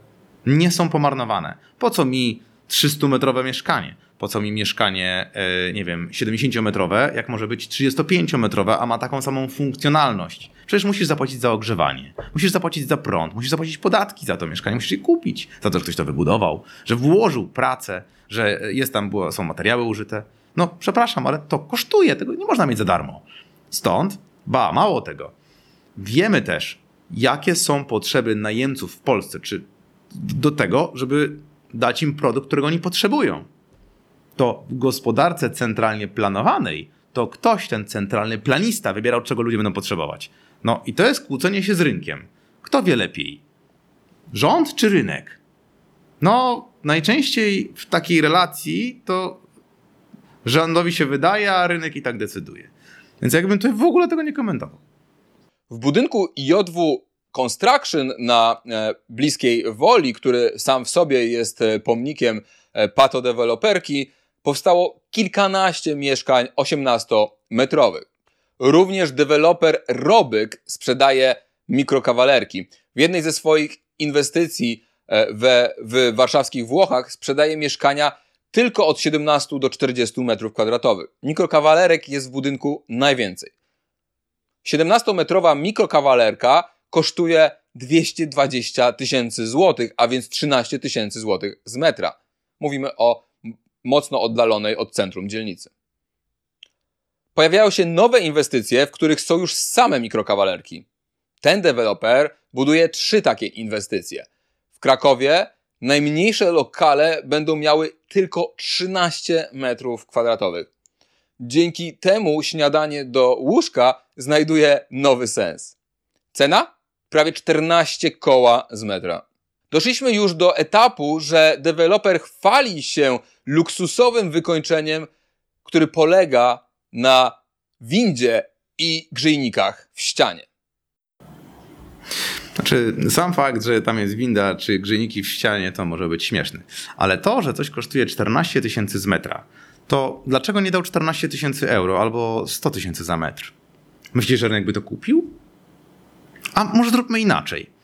nie są pomarnowane. Po co mi 300-metrowe mieszkanie? Po co mi mieszkanie, e, nie wiem, 70-metrowe, jak może być 35-metrowe, a ma taką samą funkcjonalność? Przecież musisz zapłacić za ogrzewanie, musisz zapłacić za prąd, musisz zapłacić podatki za to mieszkanie, musisz je kupić, za to, że ktoś to wybudował, że włożył pracę, że jest tam, są materiały użyte. No, przepraszam, ale to kosztuje, tego nie można mieć za darmo. Stąd, ba, mało tego, wiemy też, jakie są potrzeby najemców w Polsce, czy do tego, żeby dać im produkt, którego oni potrzebują. To w gospodarce centralnie planowanej to ktoś, ten centralny planista, wybierał, czego ludzie będą potrzebować. No i to jest kłócenie się z rynkiem. Kto wie lepiej? Rząd czy rynek? No, najczęściej w takiej relacji to rządowi się wydaje, a rynek i tak decyduje. Więc jakbym tutaj w ogóle tego nie komentował. W budynku JW Construction na e, bliskiej Woli, który sam w sobie jest e, pomnikiem e, patodeweloperki, powstało kilkanaście mieszkań 18-metrowych. Również deweloper Robyk sprzedaje mikrokawalerki. W jednej ze swoich inwestycji e, we, w warszawskich Włochach sprzedaje mieszkania tylko od 17 do 40 metrów kwadratowych. Mikrokawalerek jest w budynku najwięcej. 17-metrowa mikrokawalerka kosztuje 220 tysięcy złotych, a więc 13 tysięcy złotych z metra. Mówimy o mocno oddalonej od centrum dzielnicy. Pojawiają się nowe inwestycje, w których są już same mikrokawalerki. Ten deweloper buduje trzy takie inwestycje. W Krakowie najmniejsze lokale będą miały tylko 13 metrów kwadratowych. Dzięki temu śniadanie do łóżka znajduje nowy sens. Cena? Prawie 14 koła z metra. Doszliśmy już do etapu, że deweloper chwali się luksusowym wykończeniem, który polega na windzie i grzejnikach w ścianie. Znaczy, sam fakt, że tam jest winda czy grzejniki w ścianie, to może być śmieszny. Ale to, że coś kosztuje 14 tysięcy z metra, to dlaczego nie dał 14 tysięcy euro albo 100 tysięcy za metr? Myślisz, że rynek by to kupił? A może zróbmy inaczej.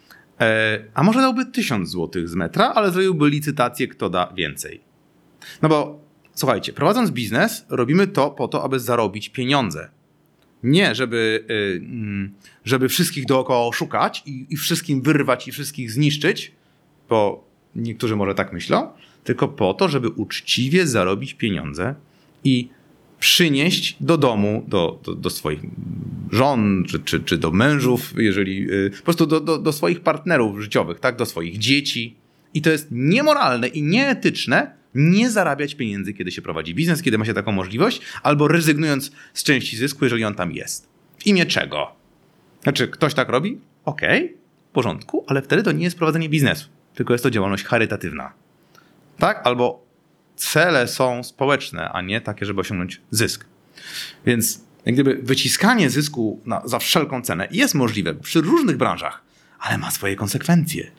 E, a może dałby 1000 złotych z metra, ale zrobiłby licytację, kto da więcej. No bo słuchajcie, prowadząc biznes, robimy to po to, aby zarobić pieniądze. Nie, żeby, y, mm, żeby wszystkich dookoła oszukać i, i wszystkim wyrwać i wszystkich zniszczyć, bo niektórzy może tak myślą, tylko po to, żeby uczciwie zarobić pieniądze i przynieść do domu, do, do, do swoich żon, czy, czy, czy do mężów, jeżeli y, po prostu do, do, do swoich partnerów życiowych, tak, do swoich dzieci. I to jest niemoralne i nieetyczne nie zarabiać pieniędzy, kiedy się prowadzi biznes, kiedy ma się taką możliwość, albo rezygnując z części zysku, jeżeli on tam jest. W imię czego? Znaczy, ktoś tak robi? Okej, w porządku, ale wtedy to nie jest prowadzenie biznesu, tylko jest to działalność charytatywna. Tak? Albo cele są społeczne, a nie takie, żeby osiągnąć zysk. Więc jak gdyby wyciskanie zysku na, za wszelką cenę jest możliwe przy różnych branżach, ale ma swoje konsekwencje.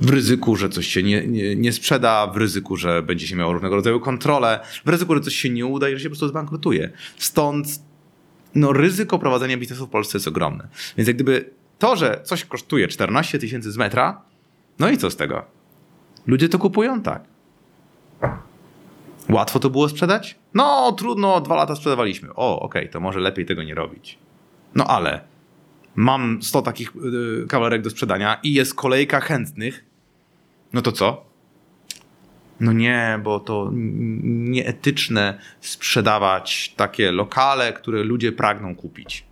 W ryzyku, że coś się nie, nie, nie sprzeda, w ryzyku, że będzie się miało różnego rodzaju kontrole, w ryzyku, że coś się nie uda i że się po prostu zbankrutuje. Stąd no, ryzyko prowadzenia biznesu w Polsce jest ogromne. Więc jak gdyby to, że coś kosztuje 14 tysięcy z metra, no i co z tego? Ludzie to kupują? Tak. Łatwo to było sprzedać? No, trudno, dwa lata sprzedawaliśmy. O, okej, to może lepiej tego nie robić. No ale mam 100 takich yy, kawalerek do sprzedania i jest kolejka chętnych, no to co? No nie, bo to nieetyczne sprzedawać takie lokale, które ludzie pragną kupić.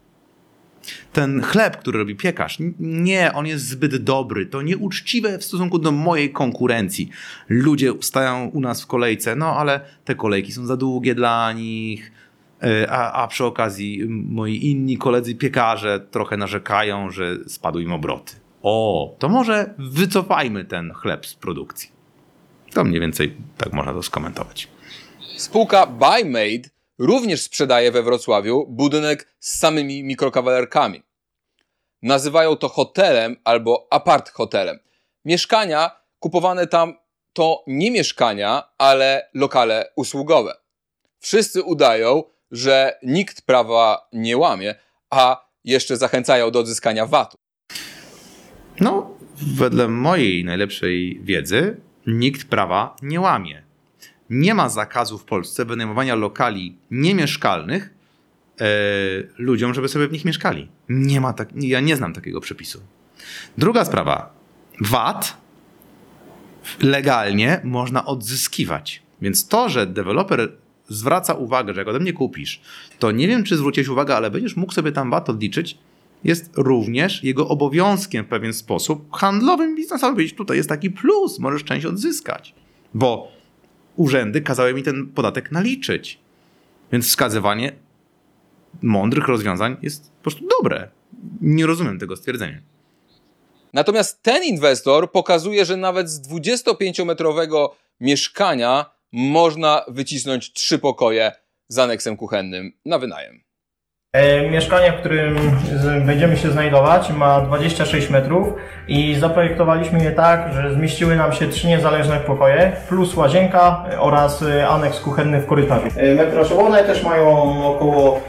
Ten chleb, który robi piekarz, nie, on jest zbyt dobry. To nieuczciwe w stosunku do mojej konkurencji. Ludzie stają u nas w kolejce, no ale te kolejki są za długie dla nich. E, A, a przy okazji moi inni koledzy piekarze trochę narzekają, że spadły im obroty. O, to może wycofajmy ten chleb z produkcji. To mniej więcej tak można to skomentować. Spółka BuyMade również sprzedaje we Wrocławiu budynek z samymi mikrokawalerkami. Nazywają to hotelem albo apart hotelem. Mieszkania kupowane tam to nie mieszkania, ale lokale usługowe. Wszyscy udają, że nikt prawa nie łamie, a jeszcze zachęcają do odzyskania VAT-u. No, wedle mojej najlepszej wiedzy, nikt prawa nie łamie. Nie ma zakazu w Polsce wynajmowania lokali niemieszkalnych e, ludziom, żeby sobie w nich mieszkali. Nie ma tak, ja nie znam takiego przepisu. Druga sprawa. VAT legalnie można odzyskiwać. Więc to, że deweloper zwraca uwagę, że jak ode mnie kupisz, to nie wiem, czy zwróciłeś uwagę, ale będziesz mógł sobie tam VAT odliczyć, jest również jego obowiązkiem w pewien sposób handlowym, biznesowym. Tutaj jest taki plus, możesz część odzyskać. Bo urzędy kazały mi ten podatek naliczyć. Więc wskazywanie mądrych rozwiązań jest po prostu dobre. Nie rozumiem tego stwierdzenia. Natomiast ten inwestor pokazuje, że nawet z 25-metrowego mieszkania można wycisnąć trzy pokoje z aneksem kuchennym na wynajem. E, Mieszkanie, w którym będziemy się znajdować, ma 26 metrów i zaprojektowaliśmy je tak, że zmieściły nam się trzy niezależne pokoje, plus łazienka e, oraz e, aneks kuchenny w korytarzu. E, Metraż one też mają około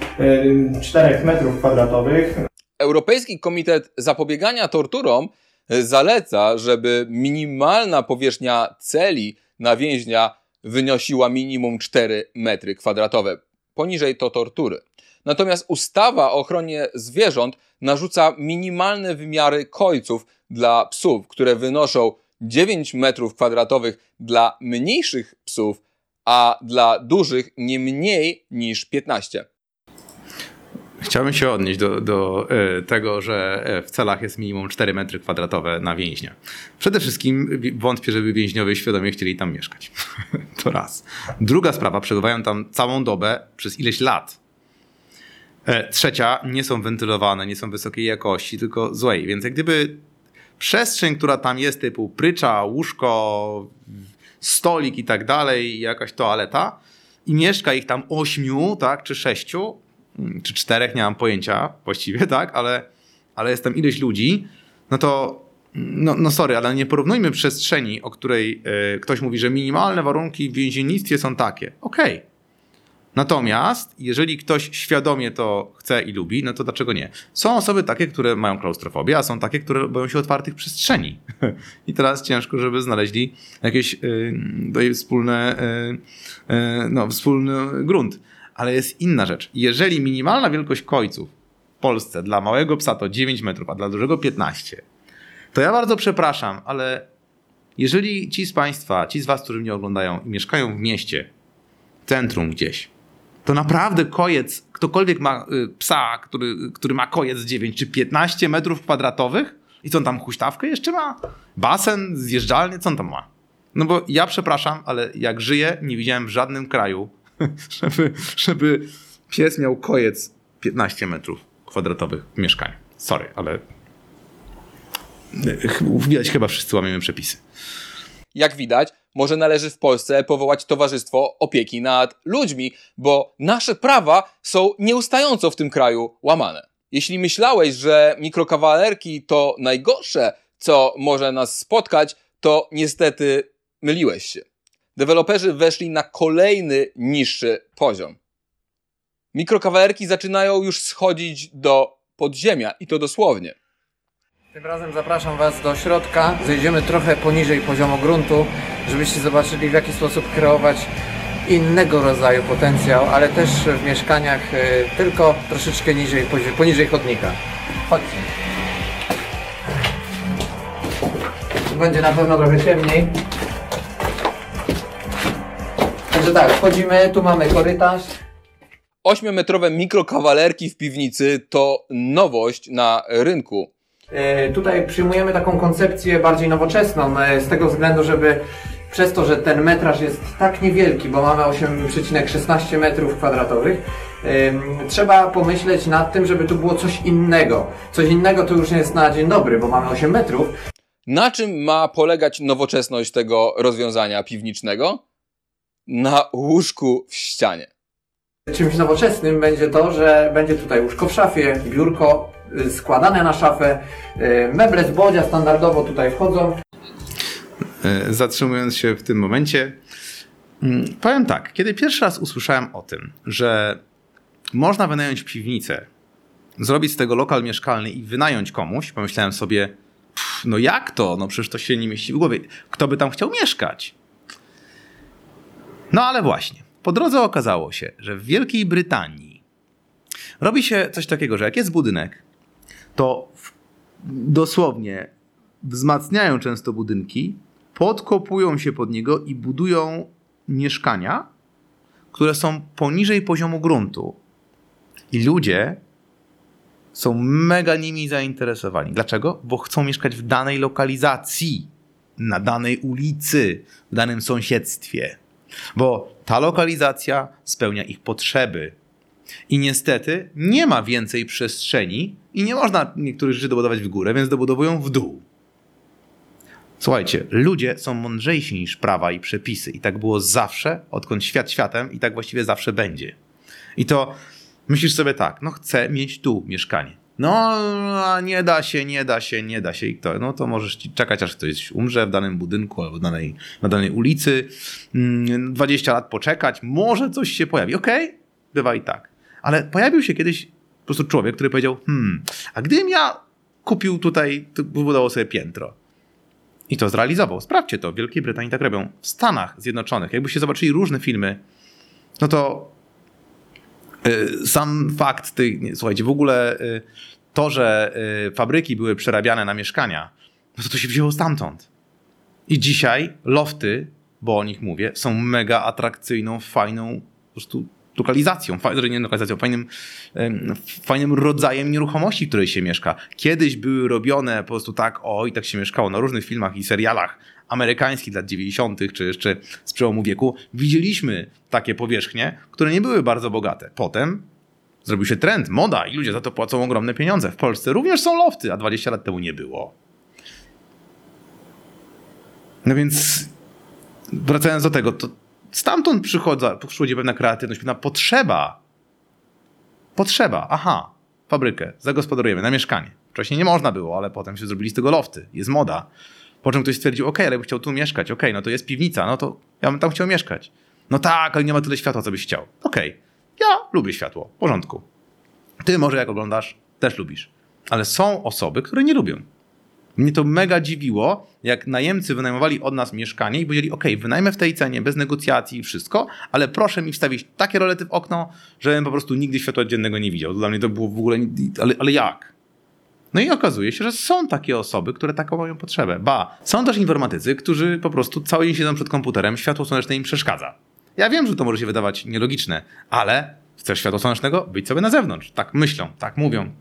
e, 4 metrów kwadratowych. Europejski Komitet Zapobiegania Torturom zaleca, żeby minimalna powierzchnia celi na więźnia wynosiła minimum 4 metry kwadratowe. Poniżej to tortury. Natomiast ustawa o ochronie zwierząt narzuca minimalne wymiary kojców dla psów, które wynoszą 9 metrów kwadratowych dla mniejszych psów, a dla dużych nie mniej niż 15. Chciałbym się odnieść do, do e, tego, że e, w celach jest minimum 4 metry kwadratowe na więźnia. Przede wszystkim wątpię, żeby więźniowie świadomie chcieli tam mieszkać. to raz. Druga sprawa, przebywają tam całą dobę przez ileś lat. E, Trzecia, nie są wentylowane, nie są wysokiej jakości, tylko złej. Więc jak gdyby przestrzeń, która tam jest, typu prycza, łóżko, stolik i tak dalej, jakaś toaleta, i mieszka ich tam ośmiu, tak, czy sześciu, mm, czy czterech, nie mam pojęcia właściwie, tak, ale, ale jest tam ileś ludzi, no to no, no sorry, ale nie porównujmy przestrzeni, o której e, ktoś mówi, że minimalne warunki w więziennictwie są takie. Okej. Natomiast jeżeli ktoś świadomie to chce i lubi, no to dlaczego nie? Są osoby takie, które mają klaustrofobię, a są takie, które boją się otwartych przestrzeni. I teraz ciężko, żeby znaleźli jakieś y, tutaj wspólne, y, y, no, wspólny grunt. Ale jest inna rzecz. Jeżeli minimalna wielkość kojców w Polsce dla małego psa to 9 metrów, a dla dużego 15, to ja bardzo przepraszam, ale jeżeli ci z Państwa, ci z Was, którzy mnie oglądają i mieszkają w mieście, centrum gdzieś, to naprawdę kojec, ktokolwiek ma y, psa, który, który ma kojec 9 czy 15 metrów kwadratowych i co on tam huśtawkę jeszcze ma? Basen, zjeżdżalnię, co on tam ma? No bo ja przepraszam, ale jak żyję, nie widziałem w żadnym kraju, żeby, żeby pies miał kojec 15 metrów kwadratowych w mieszkaniu. Sorry, ale widać chyba wszyscy łamiemy przepisy. Jak widać, może należy w Polsce powołać Towarzystwo Opieki nad Ludźmi, bo nasze prawa są nieustająco w tym kraju łamane. Jeśli myślałeś, że mikrokawalerki to najgorsze, co może nas spotkać, to niestety myliłeś się. Deweloperzy weszli na kolejny niższy poziom. Mikrokawalerki zaczynają już schodzić do podziemia i to dosłownie. Tym razem zapraszam Was do środka. Zejdziemy trochę poniżej poziomu gruntu, żebyście zobaczyli w jaki sposób kreować innego rodzaju potencjał, ale też w mieszkaniach y, tylko troszeczkę niżej, poniżej chodnika. Chodźcie. Będzie na pewno trochę ciemniej. Także tak, wchodzimy, tu mamy korytarz. Ośmiometrowe mikrokawalerki w piwnicy to nowość na rynku. E, Tutaj przyjmujemy taką koncepcję bardziej nowoczesną, e, z tego względu, żeby przez to, że ten metraż jest tak niewielki, bo mamy 8,16 metrów kwadratowych, em, trzeba pomyśleć nad tym, żeby tu było coś innego. Coś innego to już jest na dzień dobry, bo mamy 8 metrów. Na czym ma polegać nowoczesność tego rozwiązania piwniczego? Na łóżku w ścianie. Czymś nowoczesnym będzie to, że będzie tutaj łóżko w szafie, biurko składane na szafę, y, meble z bodzia standardowo tutaj wchodzą. E, zatrzymując się w tym momencie, mm, powiem tak, kiedy pierwszy raz usłyszałem o tym, że można wynająć piwnicę, zrobić z tego lokal mieszkalny i wynająć komuś, pomyślałem sobie, no jak to? No przecież to się nie mieści w głowie. Kto by tam chciał mieszkać? No ale właśnie, po drodze okazało się, że w Wielkiej Brytanii robi się coś takiego, że jak jest budynek, to w, dosłownie wzmacniają często budynki, podkopują się pod niego i budują mieszkania, które są poniżej poziomu gruntu. I ludzie są mega nimi zainteresowani. Dlaczego? Bo chcą mieszkać w danej lokalizacji, na danej ulicy, w danym sąsiedztwie. Bo ta lokalizacja spełnia ich potrzeby. I niestety nie ma więcej przestrzeni i nie można niektórych rzeczy dobudować w górę, więc dobudowują w dół. Słuchajcie, ludzie są mądrzejsi niż prawa i przepisy. I tak było zawsze, odkąd świat światem, i tak właściwie zawsze będzie. I to myślisz sobie tak, no chcę mieć tu mieszkanie. No, nie da się, nie da się, nie da się. I to, no to możesz czekać, aż ktoś umrze w danym budynku albo danej, na danej ulicy. Mm, 20 lat poczekać, może coś się pojawi. Okej, bywa i tak. Ale pojawił się kiedyś prostu człowiek, który powiedział, hmm, a gdybym ja kupił tutaj, wybudował sobie piętro. I to zrealizował. Sprawdźcie to. W Wielkiej Brytanii tak robią. W Stanach Zjednoczonych, jakbyście zobaczyli różne filmy, no to y, sam fakt, tej, nie, słuchajcie, w ogóle y, to, że y, fabryki były przerabiane na mieszkania, no to to się wzięło stamtąd. I dzisiaj lofty, bo o nich mówię, są mega atrakcyjną, fajną po prostu lokalizacją, nie lokalizacją, fajnym, fajnym rodzajem nieruchomości, w której się mieszka. Kiedyś były robione po prostu tak, o i tak się mieszkało na różnych filmach i serialach amerykańskich lat 90., czy jeszcze z przełomu wieku. Widzieliśmy takie powierzchnie, które nie były bardzo bogate. Potem zrobił się trend, moda i ludzie za to płacą ogromne pieniądze. W Polsce również są lofty, a 20 lat temu nie było. No więc wracając do tego, to stamtąd przychodza, przychodzi pewna kreatywność, pewna potrzeba. Potrzeba, aha, fabrykę, zagospodarujemy na mieszkanie. Wcześniej nie można było, ale potem się zrobili z tego lofty, jest moda. Po czym ktoś stwierdził, ok, ale bym chciał tu mieszkać, ok, no to jest piwnica, no to ja bym tam chciał mieszkać. No tak, ale nie ma tyle światła, co byś chciał. Okej, ja lubię światło, w porządku. Ty może jak oglądasz, też lubisz. Ale są osoby, które nie lubią. Mnie to mega dziwiło, jak najemcy wynajmowali od nas mieszkanie i powiedzieli, ok, wynajmę w tej cenie, bez negocjacji i wszystko, ale proszę mi wstawić takie rolety w okno, żebym po prostu nigdy światła dziennego nie widział. Dla mnie to było w ogóle, ale, ale jak? No i okazuje się, że są takie osoby, które taką mają potrzebę. Ba, są też informatycy, którzy po prostu cały dzień siedzą przed komputerem, światło słoneczne im przeszkadza. Ja wiem, że to może się wydawać nielogiczne, ale chcesz światła słonecznego? Być sobie na zewnątrz. Tak myślą, tak mówią.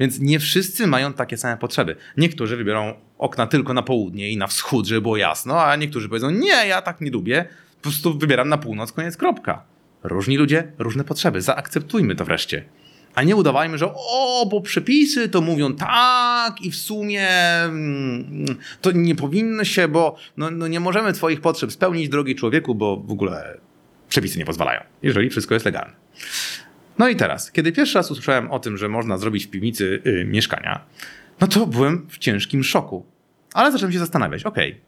Więc nie wszyscy mają takie same potrzeby. Niektórzy wybiorą okna tylko na południe i na wschód, żeby było jasno, a niektórzy powiedzą, nie, ja tak nie lubię, po prostu wybieram na północ, koniec, kropka. Różni ludzie, różne potrzeby. Zaakceptujmy to wreszcie. A nie udawajmy, że o, bo przepisy to mówią tak i w sumie mm, to nie powinno się, bo no, no nie możemy twoich potrzeb spełnić, drogi człowieku, bo w ogóle przepisy nie pozwalają, jeżeli wszystko jest legalne. No i teraz, kiedy pierwszy raz usłyszałem o tym, że można zrobić w piwnicy y, mieszkania, no to byłem w ciężkim szoku. Ale zacząłem się zastanawiać, okej,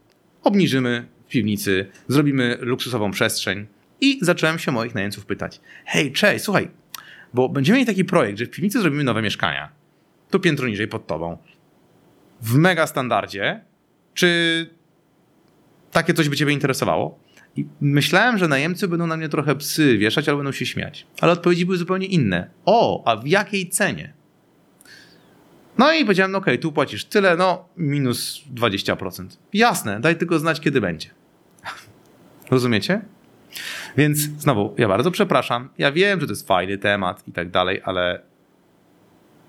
obniżymy w piwnicy, zrobimy luksusową przestrzeń i zacząłem się moich najemców pytać, hej, cześć, słuchaj, bo będziemy mieli taki projekt, że w piwnicy zrobimy nowe mieszkania, tu piętro niżej pod tobą, w mega standardzie, czy takie coś by ciebie interesowało? I myślałem, że najemcy będą na mnie trochę psy wieszać albo będą się śmiać. Ale odpowiedzi były zupełnie inne. O, a w jakiej cenie? No i powiedziałem, no okej, tu płacisz tyle, no minus 20%. Jasne, daj tylko znać, kiedy będzie. Rozumiecie? Więc znowu, ja bardzo przepraszam. Ja wiem, że to jest fajny temat i tak dalej, ale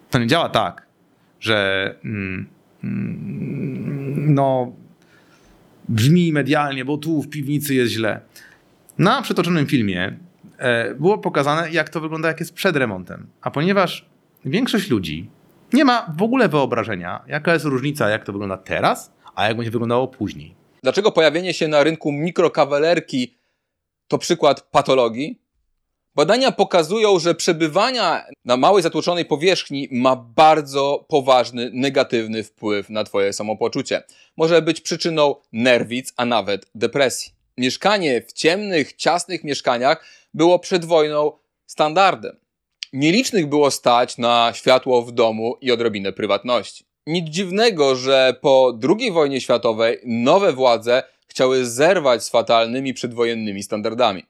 to nie działa tak, że mm, mm, no brzmi medialnie, bo tu w piwnicy jest źle. Na przytoczonym filmie e, było pokazane, jak to wygląda, jak jest przed remontem. A ponieważ większość ludzi nie ma w ogóle wyobrażenia, jaka jest różnica, jak to wygląda teraz, a jak będzie wyglądało później. Dlaczego pojawienie się na rynku mikrokawalerki to przykład patologii? Badania pokazują, że przebywania na małej zatłoczonej powierzchni ma bardzo poważny, negatywny wpływ na Twoje samopoczucie. Może być przyczyną nerwic, a nawet depresji. Mieszkanie w ciemnych, ciasnych mieszkaniach było przed wojną standardem. Nielicznych było stać na światło w domu i odrobinę prywatności. Nic dziwnego, że po II wojnie światowej nowe władze chciały zerwać z fatalnymi przedwojennymi standardami.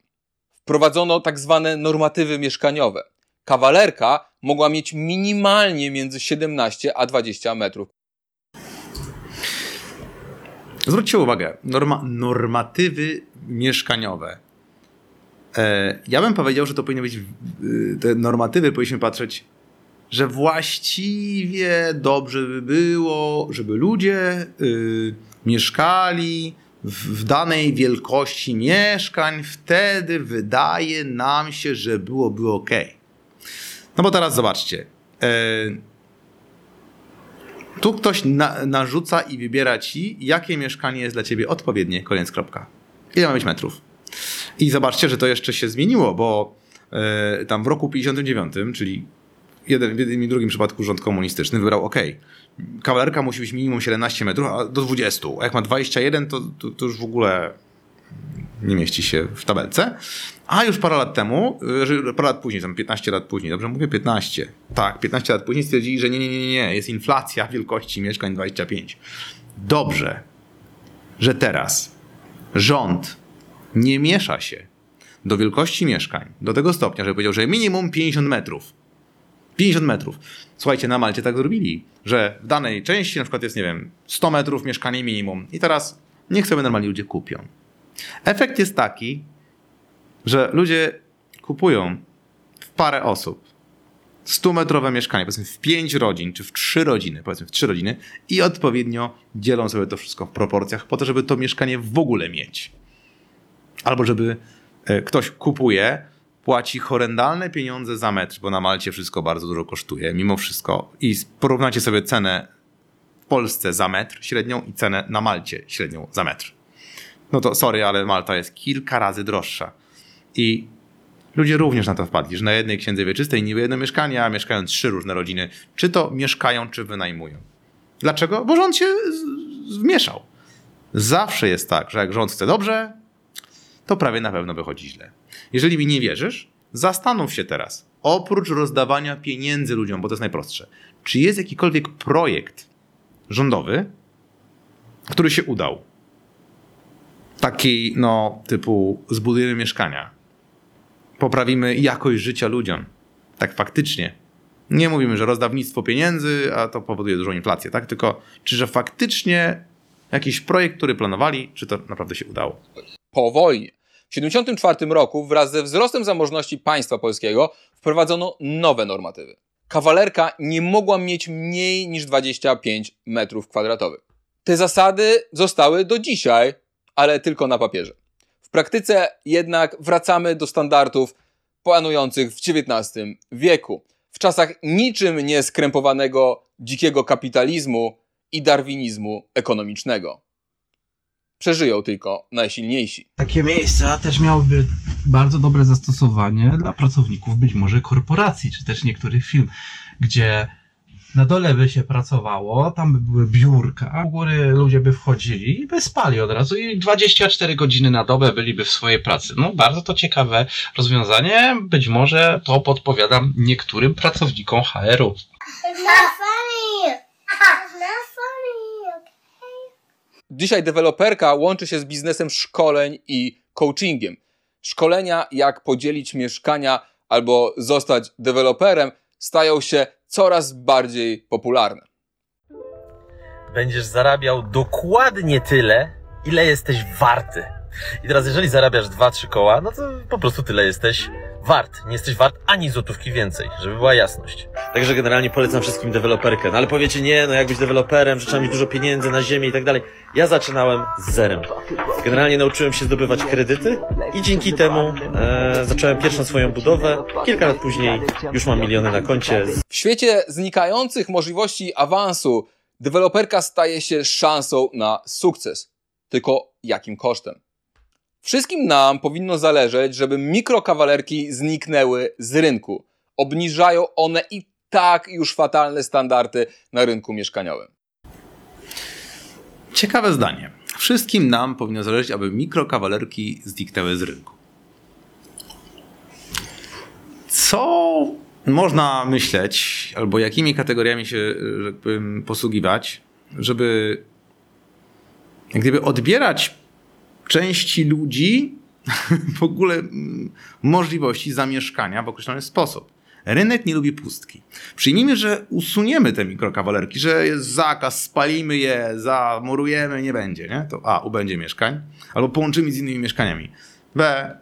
Wprowadzono tak zwane normatywy mieszkaniowe. Kawalerka mogła mieć minimalnie między 17 a 20 metrów. Zwróćcie uwagę, norma, normatywy mieszkaniowe. E, ja bym powiedział, że to powinny być, y, te normatywy powinniśmy patrzeć, że właściwie dobrze by było, żeby ludzie y, mieszkali w, danej wielkości mieszkań, wtedy wydaje nam się, że byłoby ok. No bo teraz zobaczcie. E, tu ktoś na, narzuca i wybiera ci, jakie mieszkanie jest dla ciebie odpowiednie, koniec kropka. Ile ma być metrów? I zobaczcie, że to jeszcze się zmieniło, bo e, tam w roku 59, czyli jeden, w jednym i drugim przypadku rząd komunistyczny wybrał OK. Kawalerka musi być minimum 17 metrów, a do 20. A jak ma 21, to, to, to już w ogóle nie mieści się w tabelce. A już parę lat temu, że parę lat później, tam 15 lat później, dobrze mówię 15. Tak, 15 lat później stwierdzili, że nie, nie, nie, nie, jest inflacja wielkości mieszkań 25. Dobrze, że teraz rząd nie miesza się do wielkości mieszkań do tego stopnia, że powiedział, że minimum 50 metrów. 50 metrów. Słuchajcie, na Malcie tak zrobili, że w danej części na przykład jest, nie wiem, 100 metrów mieszkanie minimum i teraz niech sobie normalni ludzie kupią. Efekt jest taki, że ludzie kupują w parę osób 100-metrowe mieszkanie, powiedzmy w 5 rodzin, czy w 3 rodziny, powiedzmy w 3 rodziny i odpowiednio dzielą sobie to wszystko w proporcjach po to, żeby to mieszkanie w ogóle mieć. Albo żeby e, ktoś kupuje, płaci horrendalne pieniądze za metr, bo na Malcie wszystko bardzo dużo kosztuje, mimo wszystko. I porównajcie sobie cenę w Polsce za metr średnią i cenę na Malcie średnią za metr. No to sorry, ale Malta jest kilka razy droższa. I ludzie również na to wpadli, że na jednej księdze wieczystej niby jedno mieszkanie, a mieszkają trzy różne rodziny. Czy to mieszkają, czy wynajmują. Dlaczego? Bo rząd się wmieszał. Zawsze jest tak, że jak rząd chce dobrze, to prawie na pewno wychodzi źle. Jeżeli mi nie wierzysz, zastanów się teraz. Oprócz rozdawania pieniędzy ludziom, bo to jest najprostsze, czy jest jakikolwiek projekt rządowy, który się udał? Taki, no, typu zbudujemy mieszkania, poprawimy jakość życia ludziom. Tak faktycznie. Nie mówimy, że rozdawnictwo pieniędzy, a to powoduje dużą inflację, tak? Tylko czy że faktycznie jakiś projekt, który planowali, czy to naprawdę się udało? Po wojnie. W 1974 roku wraz ze wzrostem zamożności państwa polskiego wprowadzono nowe normatywy. Kawalerka nie mogła mieć mniej niż 25 metrów kwadratowych. Te zasady zostały do dzisiaj, ale tylko na papierze. W praktyce jednak wracamy do standardów panujących w XIX wieku. W czasach niczym nie skrępowanego dzikiego kapitalizmu i darwinizmu ekonomicznego przeżyją tylko najsilniejsi. Takie miejsca też miałyby bardzo dobre zastosowanie dla pracowników być może korporacji, czy też niektórych firm, gdzie na dole by się pracowało, tam by były biurka, u góry ludzie by wchodzili i by spali od razu i 24 godziny na dobę byliby w swojej pracy. No bardzo to ciekawe rozwiązanie, być może to podpowiadam niektórym pracownikom HR-u. Dzisiaj deweloperka łączy się z biznesem szkoleń i coachingiem. Szkolenia, jak podzielić mieszkania albo zostać deweloperem, stają się coraz bardziej popularne. Będziesz zarabiał dokładnie tyle, ile jesteś warty. I teraz, jeżeli zarabiasz 2-3 koła, no to po prostu tyle jesteś wart. Nie jesteś wart ani złotówki więcej, żeby była jasność. Także generalnie polecam wszystkim deweloperkę. No ale powiecie, nie, no jak być deweloperem, że trzeba mieć dużo pieniędzy na ziemię i tak dalej. Ja zaczynałem z zerem. Generalnie nauczyłem się zdobywać kredyty i dzięki temu e, zacząłem pierwszą swoją budowę. Kilka lat później już mam miliony na koncie. W świecie znikających możliwości awansu, deweloperka staje się szansą na sukces. Tylko jakim kosztem? Wszystkim nam powinno zależeć, żeby mikrokawalerki zniknęły z rynku. Obniżają one i tak już fatalne standardy na rynku mieszkaniowym. Ciekawe zdanie. Wszystkim nam powinno zależeć, aby mikrokawalerki zniknęły z rynku. Co można myśleć, albo jakimi kategoriami się że tak posługiwać, żeby jak gdyby odbierać części ludzi w ogóle mm, możliwości zamieszkania w określony sposób. Rynek nie lubi pustki. Przyjmijmy, że usuniemy te mikrokawalerki, że jest zakaz, spalimy je, zamurujemy, nie będzie, nie? To A, ubędzie mieszkań, albo połączymy z innymi mieszkaniami. B,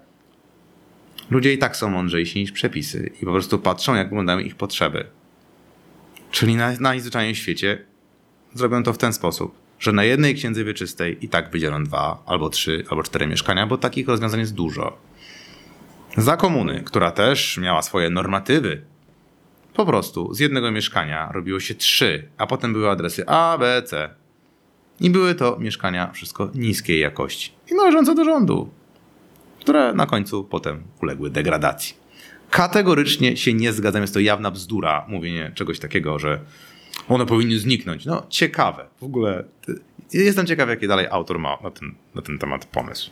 ludzie i tak są mądrzejsi niż przepisy i po prostu patrzą, jak wyglądają ich potrzeby. Czyli na, w świecie zrobią to w ten sposób, że na jednej księdze wieczystej i tak wydzielą dwa, albo trzy, albo cztery mieszkania, bo takich rozwiązań jest dużo. Za komuny, która też miała swoje normatywy, po prostu z jednego mieszkania robiło się trzy, a potem były adresy A, B, C. I były to mieszkania wszystko niskiej jakości i należące do rządu, które na końcu potem uległy degradacji. Kategorycznie się nie zgadzam, jest to jawna bzdura mówienie czegoś takiego, że one powinny zniknąć. No, ciekawe. W ogóle ty- jestem ciekaw, jaki dalej autor ma na ten, na ten temat pomysł.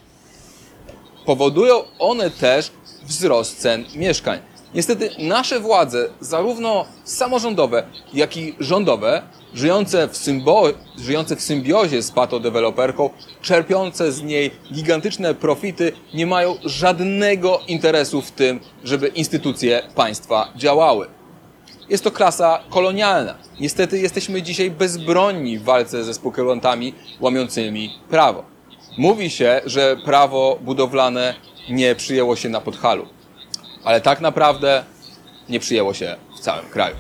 Powodują one też wzrost cen mieszkań. Niestety nasze władze, zarówno samorządowe, jak i rządowe, żyjące w, symbo- żyjące w symbiozie z patodeweloperką, czerpiące z niej gigantyczne profity, nie mają żadnego interesu w tym, żeby instytucje państwa działały. Jest to klasa kolonialna. Niestety jesteśmy dzisiaj bezbronni w walce ze spekulantami łamiącymi prawo. Mówi się, że prawo budowlane nie przyjęło się na Podhalu, ale tak naprawdę nie przyjęło się w całym kraju.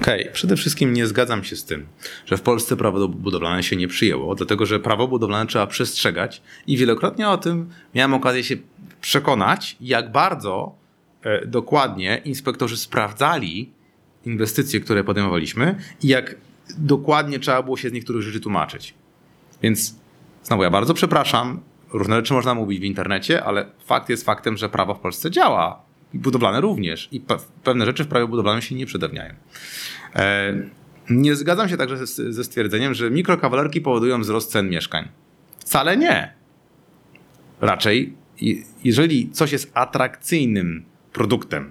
Okej, przede wszystkim nie zgadzam się z tym, że w Polsce prawo budowlane się nie przyjęło, dlatego że prawo budowlane trzeba przestrzegać i wielokrotnie o tym miałem okazję się przekonać, jak bardzo e, dokładnie inspektorzy sprawdzali inwestycje, które podejmowaliśmy i jak dokładnie trzeba było się z niektórych rzeczy tłumaczyć. Więc znowu ja bardzo przepraszam, różne rzeczy można mówić w internecie, ale fakt jest faktem, że prawo w Polsce działa i budowlane również i pe- pewne rzeczy w prawie budowlanym się nie przedawniają. E, Nie zgadzam się także ze, ze stwierdzeniem, że mikrokawalerki powodują wzrost cen mieszkań. Wcale nie. Raczej, jeżeli coś jest atrakcyjnym produktem,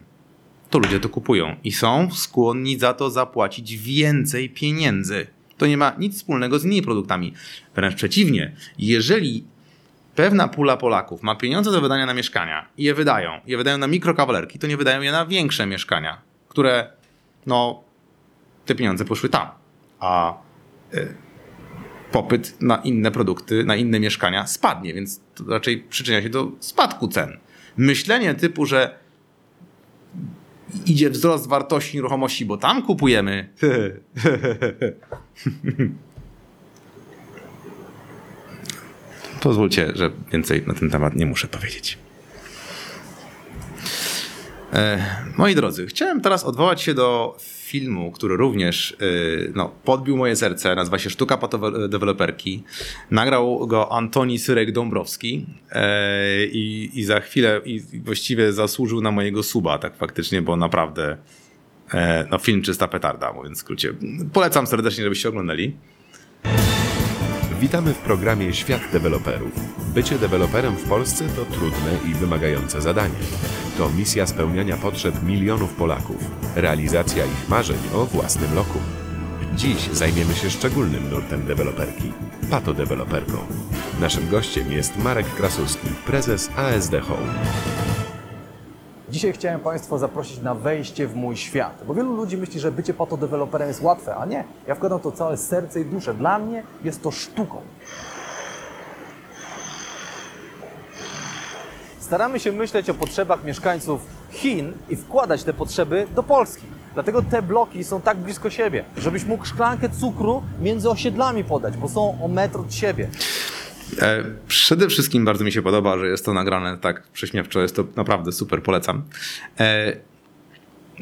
to ludzie to kupują i są skłonni za to zapłacić więcej pieniędzy. To nie ma nic wspólnego z innymi produktami. Wręcz przeciwnie, jeżeli pewna pula Polaków ma pieniądze do wydania na mieszkania i je wydają, je wydają na mikrokawalerki, to nie wydają je na większe mieszkania, które no te pieniądze poszły tam. A y, popyt na inne produkty, na inne mieszkania spadnie, więc to raczej przyczynia się do spadku cen. Myślenie typu, że idzie wzrost wartości nieruchomości, bo tam kupujemy. Pozwólcie, że więcej na ten temat nie muszę powiedzieć. E, moi drodzy, chciałem teraz odwołać się do filmu, który również e, no, podbił moje serce. Nazywa się Sztuka Patodeweloperki. Nagrał go Antoni Syrek-Dąbrowski e, i, i za chwilę i właściwie zasłużył na mojego suba, tak faktycznie, bo naprawdę e, no, film czysta petarda, mówiąc w skrócie. Polecam serdecznie, żebyście oglądali. Witamy w programie Świat Deweloperów. Bycie deweloperem w Polsce to trudne i wymagające zadanie. To misja spełniania potrzeb milionów Polaków, realizacja ich marzeń o własnym lokum. Dziś zajmiemy się szczególnym nurtem deweloperki patodeweloperką. Naszym gościem jest Marek Krasuski, prezes ASD Home. Dzisiaj chciałem Państwa zaprosić na wejście w mój świat, bo wielu ludzi myśli, że bycie patodeweloperem jest łatwe, a nie. Ja wkładam to całe serce i duszę. Dla mnie jest to sztuką. staramy się myśleć o potrzebach mieszkańców Chin i wkładać te potrzeby do Polski. Dlatego te bloki są tak blisko siebie, żebyś mógł szklankę cukru między osiedlami podać, bo są o metr od siebie. E, przede wszystkim bardzo mi się podoba, że jest to nagrane tak prześmiewczo, jest to naprawdę super, polecam. E,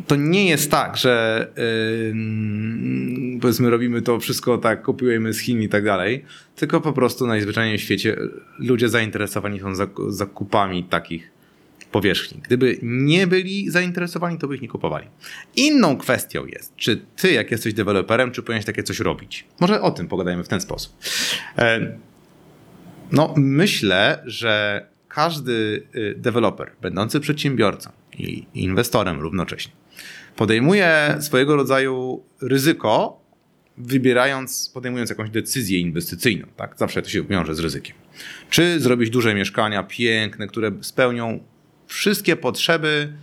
to nie jest tak, że powiedzmy robimy to wszystko tak, kopiujemy z Chin i tak dalej, tylko po prostu najzwyczajniej w świecie ludzie zainteresowani są zakupami takich powierzchni. Gdyby nie byli zainteresowani, to by ich nie kupowali. Inną kwestią jest, czy ty, jak jesteś deweloperem, czy powinieneś takie coś robić. Może o tym pogadajmy w ten sposób. E, no, myślę, że każdy y, deweloper, będący przedsiębiorcą i inwestorem równocześnie, podejmuje swojego rodzaju ryzyko, wybierając, podejmując jakąś decyzję inwestycyjną. Tak? Zawsze to się wiąże z ryzykiem. Czy zrobić duże mieszkania, piękne, które spełnią wszystkie potrzeby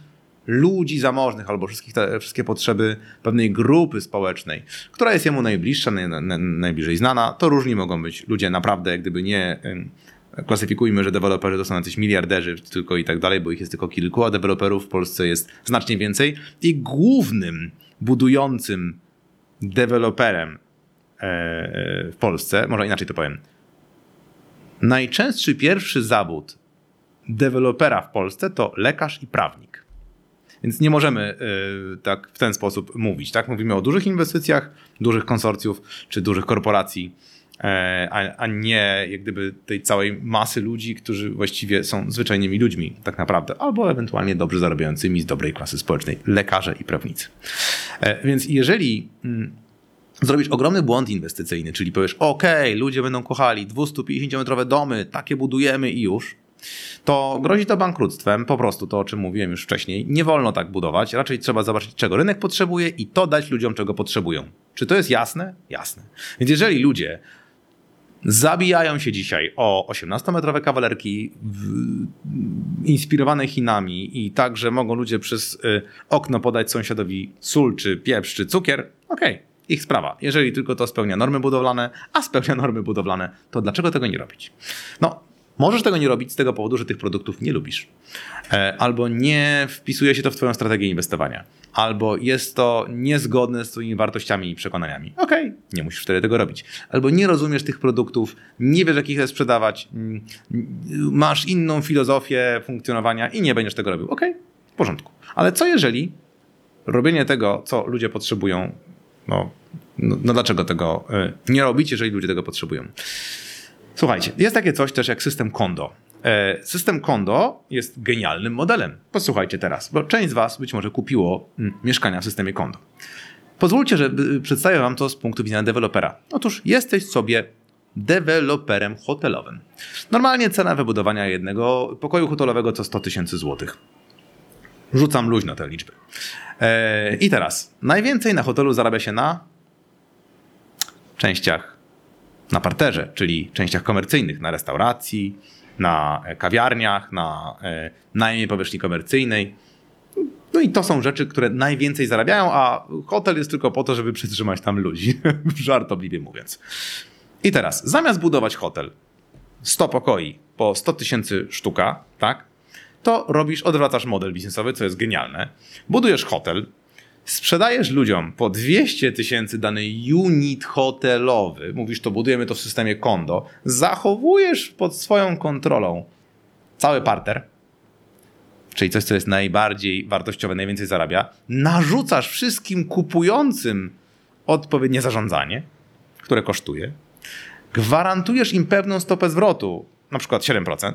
ludzi zamożnych albo wszystkich te, wszystkie potrzeby pewnej grupy społecznej, która jest jemu najbliższa, naj, naj, najbliżej znana. To różni mogą być ludzie naprawdę, jak gdyby nie klasyfikujmy, że deweloperzy to są jacyś miliarderzy tylko i tak dalej, bo ich jest tylko kilku, a deweloperów w Polsce jest znacznie więcej. I głównym budującym deweloperem e, e, w Polsce, może inaczej to powiem, najczęstszy pierwszy zawód dewelopera w Polsce to lekarz i prawnik. Więc nie możemy y, tak w ten sposób mówić. Tak? Mówimy o dużych inwestycjach, dużych konsorcjów czy dużych korporacji, e, a, a, nie jak gdyby tej całej masy ludzi, którzy właściwie są zwyczajnymi ludźmi tak naprawdę, albo ewentualnie dobrze zarabiającymi z dobrej klasy społecznej, lekarze i prawnicy. E, więc jeżeli mm, zrobisz ogromny błąd inwestycyjny, czyli powiesz, ok, ludzie będą kochali 250-metrowe domy, takie budujemy i już, to grozi to bankructwem, po prostu to, o czym mówiłem już wcześniej. Nie wolno tak budować, raczej trzeba zobaczyć, czego rynek potrzebuje i to dać ludziom, czego potrzebują. Czy to jest jasne? Jasne. Więc jeżeli ludzie zabijają się dzisiaj o 18-metrowe kawalerki inspirowane Chinami i tak, że mogą ludzie przez y, okno podać sąsiadowi sól, czy pieprz, czy cukier, okej. Okay ich sprawa. Jeżeli tylko to spełnia normy budowlane, a spełnia normy budowlane, to dlaczego tego nie robić? No, Możesz tego nie robić z tego powodu, że tych produktów nie lubisz. E, albo nie wpisuje się to w Twoją strategię inwestowania. Albo jest to niezgodne z Twoimi wartościami i przekonaniami. Okej, okay, nie musisz wtedy tego robić. Albo nie rozumiesz tych produktów, nie wiesz, jak ich sprzedawać, mm, masz inną filozofię funkcjonowania i nie będziesz tego robił. Okej, okay, w porządku. Ale co jeżeli robienie tego, co ludzie potrzebują, no, no, no dlaczego tego e, nie robić, jeżeli ludzie tego potrzebują? Słuchajcie, jest takie coś też jak system Kondo. E, system Kondo jest genialnym modelem. Posłuchajcie teraz, bo część z Was być może kupiło mm, mieszkania w systemie Kondo. Pozwólcie, że przedstawię Wam to z punktu widzenia dewelopera. Otóż jesteś sobie deweloperem hotelowym. Normalnie cena wybudowania jednego pokoju hotelowego to 100 tysięcy złotych. Rzucam luźno te liczby. E, I teraz, najwięcej na hotelu zarabia się na częściach na parterze, czyli częściach komercyjnych, na restauracji, na e, kawiarniach, na e, najmie powierzchni komercyjnej. No i to są rzeczy, które najwięcej zarabiają, a hotel jest tylko po to, żeby przytrzymać tam ludzi, żartobliwie mówiąc. I teraz, zamiast budować hotel 100 pokoi po 100 tysięcy sztuka, tak, to robisz, odwracasz model biznesowy, co jest genialne. Budujesz hotel, sprzedajesz ludziom po 200 tysięcy dany unit hotelowy, mówisz to budujemy to w systemie kondo, zachowujesz pod swoją kontrolą cały parter, czyli coś, co jest najbardziej wartościowe, najwięcej zarabia, narzucasz wszystkim kupującym odpowiednie zarządzanie, które kosztuje, gwarantujesz im pewną stopę zwrotu, na przykład 7%,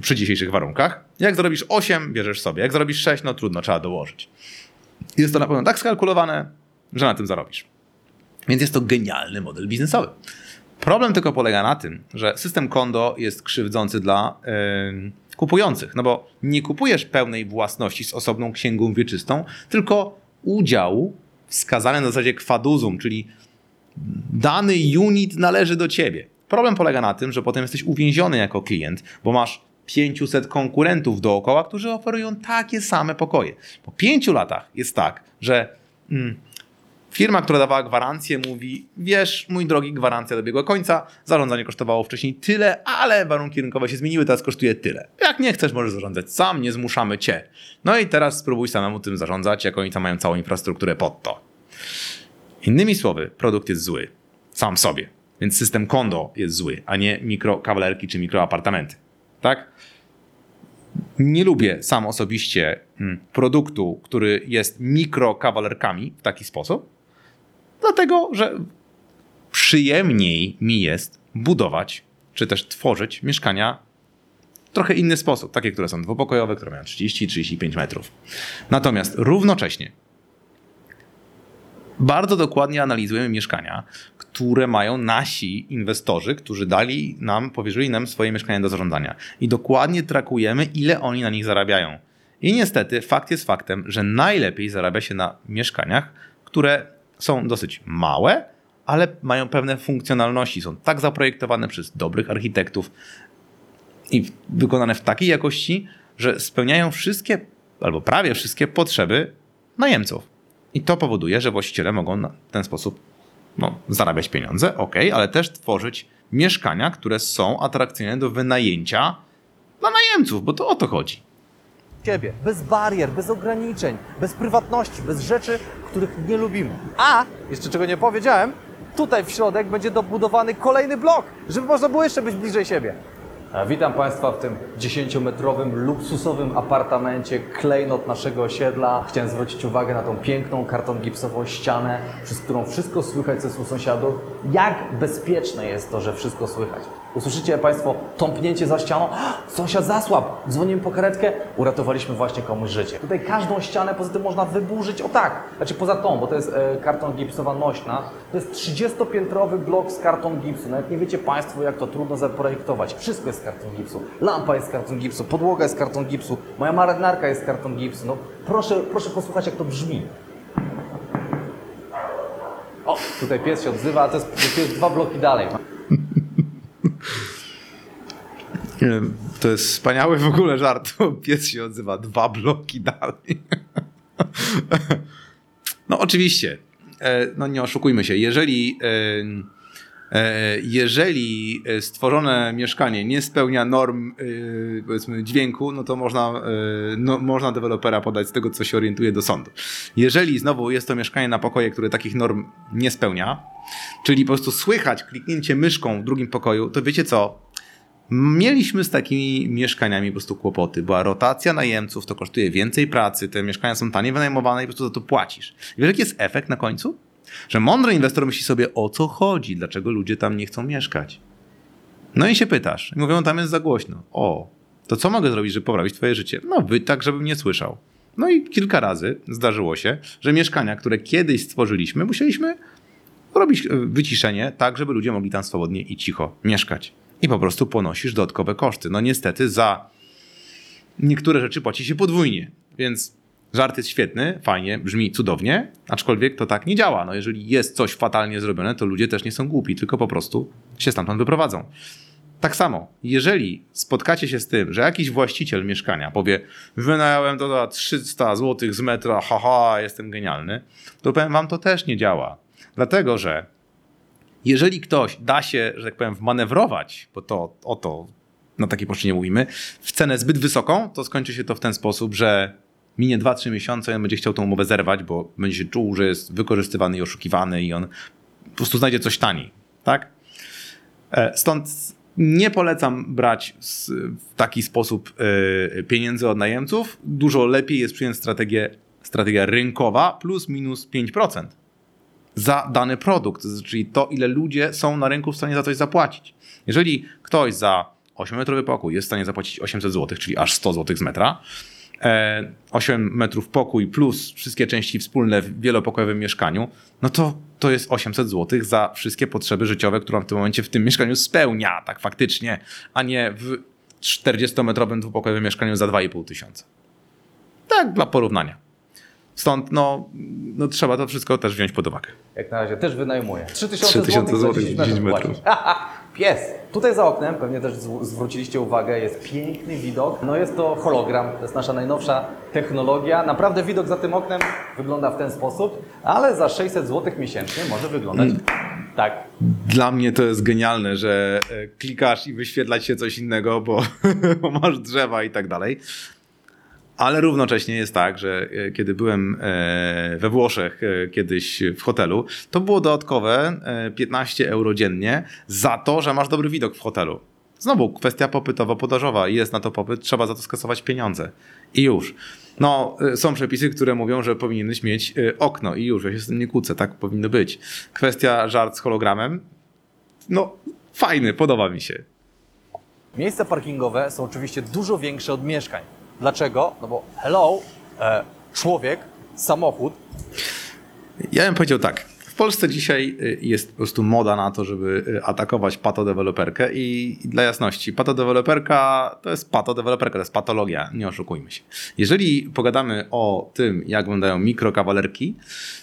przy dzisiejszych warunkach. Jak zrobisz 8, bierzesz sobie. Jak zrobisz 6, no trudno, trzeba dołożyć. Jest to na pewno tak skalkulowane, że na tym zarobisz. Więc jest to genialny model biznesowy. Problem tylko polega na tym, że system kondo jest krzywdzący dla yy, kupujących, no bo nie kupujesz pełnej własności z osobną księgą wieczystą, tylko udziału wskazany na zasadzie kwaduzum, czyli dany unit należy do ciebie. Problem polega na tym, że potem jesteś uwięziony jako klient, bo masz 500 konkurentów dookoła, którzy oferują takie same pokoje. Po pięciu latach jest tak, że mm, Firma, która dawała gwarancję, mówi: Wiesz, mój drogi, gwarancja dobiegła końca, zarządzanie kosztowało wcześniej tyle, ale warunki rynkowe się zmieniły, teraz kosztuje tyle. Jak nie chcesz, możesz zarządzać sam, nie zmuszamy cię. No i teraz spróbuj samemu tym zarządzać, jak oni tam mają całą infrastrukturę pod to. Innymi słowy, produkt jest zły. Sam sobie. Więc system kondo jest zły, a nie mikrokawalerki czy mikroapartamenty. Tak? Nie lubię sam osobiście mm, produktu, który jest mikrokawalerkami w taki sposób, dlatego że przyjemniej mi jest budować czy też tworzyć mieszkania w trochę inny sposób, takie, które są dwupokojowe, które mają 30-35 metrów. Natomiast równocześnie bardzo dokładnie analizujemy mieszkania, które mają nasi inwestorzy, którzy dali nam, powierzyli nam swoje mieszkania do zarządzania. I dokładnie trakujemy, ile oni na nich zarabiają. I niestety fakt jest faktem, że najlepiej zarabia się na mieszkaniach, które są dosyć małe, ale mają pewne funkcjonalności. Są tak zaprojektowane przez dobrych architektów i wykonane w takiej jakości, że spełniają wszystkie albo prawie wszystkie potrzeby najemców. I to powoduje, że właściciele mogą na ten sposób no, zarabiać pieniądze, ok, ale też tworzyć mieszkania, które są atrakcyjne do wynajęcia dla najemców, bo to o to chodzi. Ciebie, bez barier, bez ograniczeń, bez prywatności, bez rzeczy, których nie lubimy. A, jeszcze czego nie powiedziałem, tutaj w środek będzie dobudowany kolejny blok, żeby można było jeszcze być bliżej siebie. Witam Państwa w tym 10-metrowym, luksusowym apartamencie, klejnot naszego osiedla. Chciałem zwrócić uwagę na tą piękną karton gipsową ścianę, przez którą wszystko słychać ze słów sąsiadów. Jak bezpieczne jest to, że wszystko słychać. Usłyszycie Państwo tąpnięcie za ścianą. Sąsiad zasłab, dzwonimy po karetkę, uratowaliśmy właśnie komuś życie. Tutaj każdą ścianę poza tym można wyburzyć o tak. Znaczy poza tą, bo to jest e, karton gipsowa nośna. To jest 30-piętrowy blok z karton gipsu. Nawet nie wiecie Państwo, jak to trudno zaprojektować. Wszystko jest z karton gipsu. Lampa jest z karton gipsu, podłoga jest z karton gipsu, moja marynarka jest z karton gipsu. No proszę, proszę posłuchać, jak to brzmi. O, tutaj pies się odzywa, a to jest, to jest dwa bloki dalej. To jest wspaniały w ogóle żart. Pies się odzywa dwa bloki dalej. No oczywiście, e, no nie oszukujmy się, jeżeli, jeżeli stworzone mieszkanie nie spełnia norm e, powiedzmy dźwięku, no to można, e, no, można dewelopera podać z tego, co się orientuje do sądu. Jeżeli znowu jest to mieszkanie na pokoje, które takich norm nie spełnia, czyli po prostu słychać kliknięcie myszką w drugim pokoju, to wiecie co? Mieliśmy z takimi mieszkaniami po prostu kłopoty. Była rotacja najemców, to kosztuje więcej pracy, te mieszkania są taniej wynajmowane i po prostu za to płacisz. Wiesz, jaki jest efekt na końcu? Że mądry inwestor myśli sobie, o co chodzi, dlaczego ludzie tam nie chcą mieszkać. No i się pytasz. I mówią, tam jest za głośno. O, to co mogę zrobić, żeby poprawić twoje życie? No, wy tak, żebym nie słyszał. No i kilka razy zdarzyło się, że mieszkania, które kiedyś stworzyliśmy, musieliśmy robić e, wyciszenie tak, żeby ludzie mogli tam swobodnie i cicho mieszkać. I po prostu ponosisz dodatkowe koszty. No niestety za niektóre rzeczy płaci się podwójnie. Więc żart jest świetny, fajnie, brzmi cudownie, aczkolwiek to tak nie działa. No jeżeli jest coś fatalnie zrobione, to ludzie też nie są głupi, tylko po prostu się stamtąd wyprowadzą. Tak samo, jeżeli spotkacie się z tym, że jakiś właściciel mieszkania powie, wynająłem to za 300 zł z metra, haha, jestem genialny, to powiem wam, to też nie działa. Dlatego, że jeżeli ktoś da się, że tak powiem, wmanewrować, bo to o to na takiej płaszczyźnie mówimy, w cenę zbyt wysoką, to skończy się to w ten sposób, że minie 2-3 miesiące on będzie chciał tą umowę zerwać, bo będzie się czuł, że jest wykorzystywany i oszukiwany i on po prostu znajdzie coś taniej. Tak? E, Stąd nie polecam brać w taki sposób e, pieniędzy od najemców. Dużo lepiej jest przyjąć strategię, strategia rynkowa plus minus 5% za dany produkt, czyli to, ile ludzie są na rynku w stanie za coś zapłacić. Jeżeli ktoś za 8-metrowy pokój jest w stanie zapłacić 800 zł, czyli aż 100 zł z metra, 8 metrów pokój plus wszystkie części wspólne w wielopokojowym mieszkaniu, no to to jest 800 zł za wszystkie potrzeby życiowe, które on w tym momencie w tym mieszkaniu spełnia, tak faktycznie, a nie w 40-metrowym dwupokojowym mieszkaniu za 2,5 tysiąca. Tak, dla porównania. Stąd no, no, trzeba to wszystko też wziąć pod uwagę. Jak na razie też wynajmuję. 3000 3000 zł za złotych, 10 metrów 10 metrów. Pies! Tutaj za oknem, pewnie też zw- zwróciliście uwagę, jest piękny widok. No jest to hologram, to jest nasza najnowsza technologia. Naprawdę widok za tym oknem wygląda w ten sposób, ale za 600 zł miesięcznie może wyglądać tak. Dla mnie to jest genialne, że e, klikasz i wyświetlać się coś innego, bo, bo masz drzewa i tak dalej. Ale równocześnie jest tak, że e, kiedy byłem e, we Włoszech e, kiedyś w hotelu, to było dodatkowe e, 15 euro dziennie za to, że masz dobry widok w hotelu. Znowu kwestia popytowo-podażowa. Jest na to popyt, trzeba za to skasować pieniądze. I już. No, są przepisy, które mówią, że powinieneś mieć okno i już. Ja się z tym nie kłócę, tak powinno być. Kwestia żart z hologramem. No, fajny, podoba mi się. Miejsca parkingowe są oczywiście dużo większe od mieszkań. Dlaczego? No bo hello, e, człowiek, samochód, Ja bym powiedział tak. W Polsce dzisiaj y, jest po prostu moda na to, żeby y, atakować patodeweloperkę i dla jasności, patodeweloperka to jest patodeweloperka, to jest patologia, nie oszukujmy się. Jeżeli pogadamy o tym, jak wyglądają mikrokawalerki,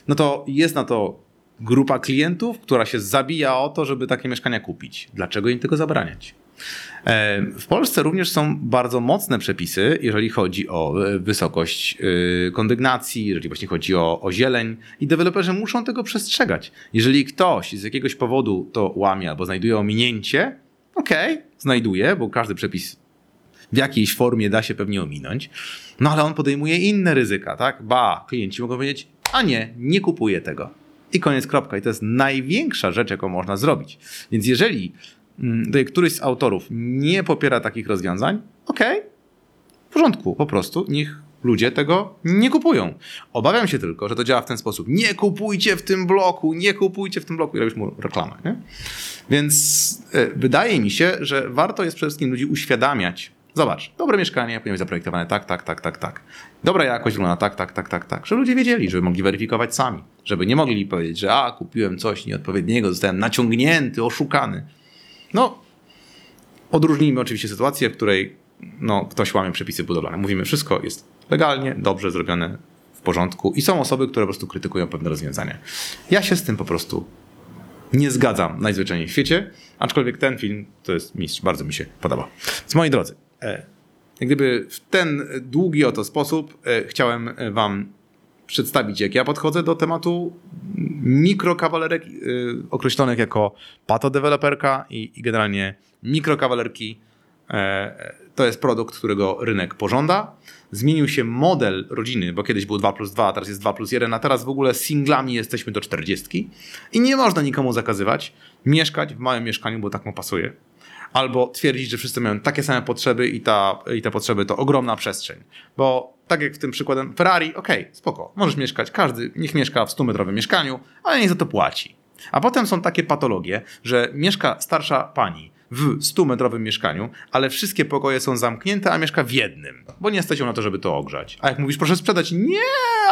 no to jest na to grupa klientów, która się zabija o to, żeby takie mieszkania kupić. Dlaczego im tego zabraniać? E, W Polsce również są bardzo mocne przepisy, jeżeli chodzi o e, wysokość e, kondygnacji, jeżeli właśnie chodzi o, o zieleń i deweloperzy muszą tego przestrzegać. Jeżeli ktoś z jakiegoś powodu to łamie albo znajduje ominięcie, okej, znajduje, bo każdy przepis w jakiejś formie da się pewnie ominąć, no ale on podejmuje inne ryzyka, tak? Ba, klienci mogą powiedzieć, a nie, nie kupuję tego. I koniec, kropka. I to jest największa rzecz, jaką można zrobić. Więc jeżeli któryś z autorów nie popiera takich rozwiązań, okej, w porządku, po prostu niech ludzie tego nie kupują. Obawiam się tylko, że to działa w ten sposób. Nie kupujcie w tym bloku, nie kupujcie w tym bloku i robisz mu reklamę. Nie? Więc e, wydaje mi się, że warto jest przede wszystkim ludzi uświadamiać. Zobacz, dobre mieszkanie powinno być zaprojektowane tak, tak, tak, tak, tak. Dobra jakość wygląda tak, tak, tak, tak, tak. Żeby ludzie wiedzieli, żeby mogli weryfikować sami. Żeby nie mogli powiedzieć, że a, kupiłem coś nieodpowiedniego, zostałem naciągnięty, oszukany. No, odróżnijmy oczywiście sytuację, w której no, ktoś łamie przepisy budowlane. Mówimy, wszystko jest legalnie, dobrze zrobione, w porządku i są osoby, które po prostu krytykują pewne rozwiązania. Ja się z tym po prostu nie zgadzam najzwyczajniej w świecie, aczkolwiek ten film to jest mistrz, bardzo mi się podoba. Więc moi drodzy, e, jak gdyby w ten długi oto sposób e, chciałem e, wam przedstawić, jak ja podchodzę do tematu mikrokawalerek e, określonych jako patodeweloperka i, i generalnie mikrokawalerki. E, to jest produkt, którego rynek pożąda. Zmienił się model rodziny, bo kiedyś był 2 plus 2, a teraz jest 2 plus 1, a teraz w ogóle singlami jesteśmy do 40 i nie można nikomu zakazywać mieszkać w małym mieszkaniu, bo tak mu pasuje. Albo twierdzić, że wszyscy mają takie same potrzeby i, ta, i te potrzeby to ogromna przestrzeń. Bo tak jak w tym przykładem Ferrari, okej, spoko, możesz mieszkać, każdy niech mieszka w 100-metrowym mieszkaniu, ale niech za to płaci. A potem są takie patologie, że mieszka starsza pani w 100-metrowym mieszkaniu, ale wszystkie pokoje są zamknięte, a mieszka w jednym, bo nie stać ją na to, żeby to ogrzać. A jak mówisz, proszę sprzedać, nie,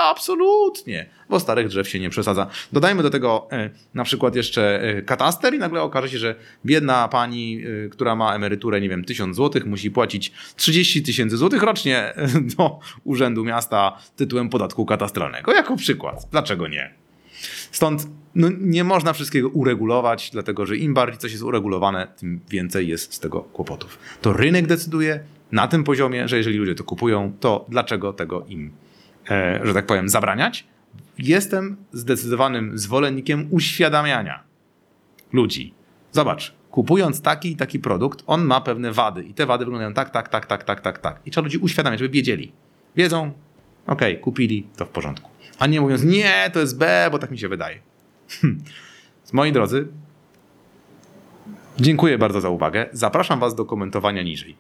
absolutnie, bo starych drzew się nie przesadza. Dodajmy do tego e, na przykład jeszcze e, kataster i nagle okaże się, że biedna pani, e, która ma emeryturę, nie wiem, 1000 zł, musi płacić 30 tysięcy złotych rocznie e, do Urzędu Miasta tytułem podatku katastralnego. Jako przykład. Dlaczego nie? Stąd no, nie można wszystkiego uregulować, dlatego że im bardziej coś jest uregulowane, tym więcej jest z tego kłopotów. To rynek decyduje na tym poziomie, że jeżeli ludzie to kupują, to dlaczego tego im, e, że tak powiem, zabraniać? Jestem zdecydowanym zwolennikiem uświadamiania ludzi. Zobacz, kupując taki i taki produkt, on ma pewne wady i te wady wyglądają tak, tak, tak, tak, tak, tak, tak. I trzeba ludzi uświadamiać, żeby wiedzieli. Wiedzą, okej, kupili, to w porządku. A nie mówiąc, nie, to jest B, bo tak mi się wydaje. Hm. Moi drodzy, dziękuję bardzo za uwagę. Zapraszam Was do komentowania niżej.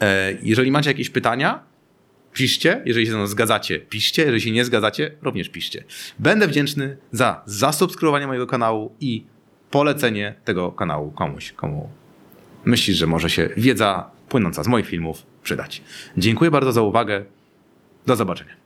E, Jeżeli macie jakieś pytania, piszcie. Jeżeli się ze mną zgadzacie, piszcie. Jeżeli się nie zgadzacie, również piszcie. Będę wdzięczny za zasubskrybowanie mojego kanału i polecenie tego kanału komuś, komu myślisz, że może się wiedza płynąca z moich filmów przydać. Dziękuję bardzo za uwagę. Do zobaczenia.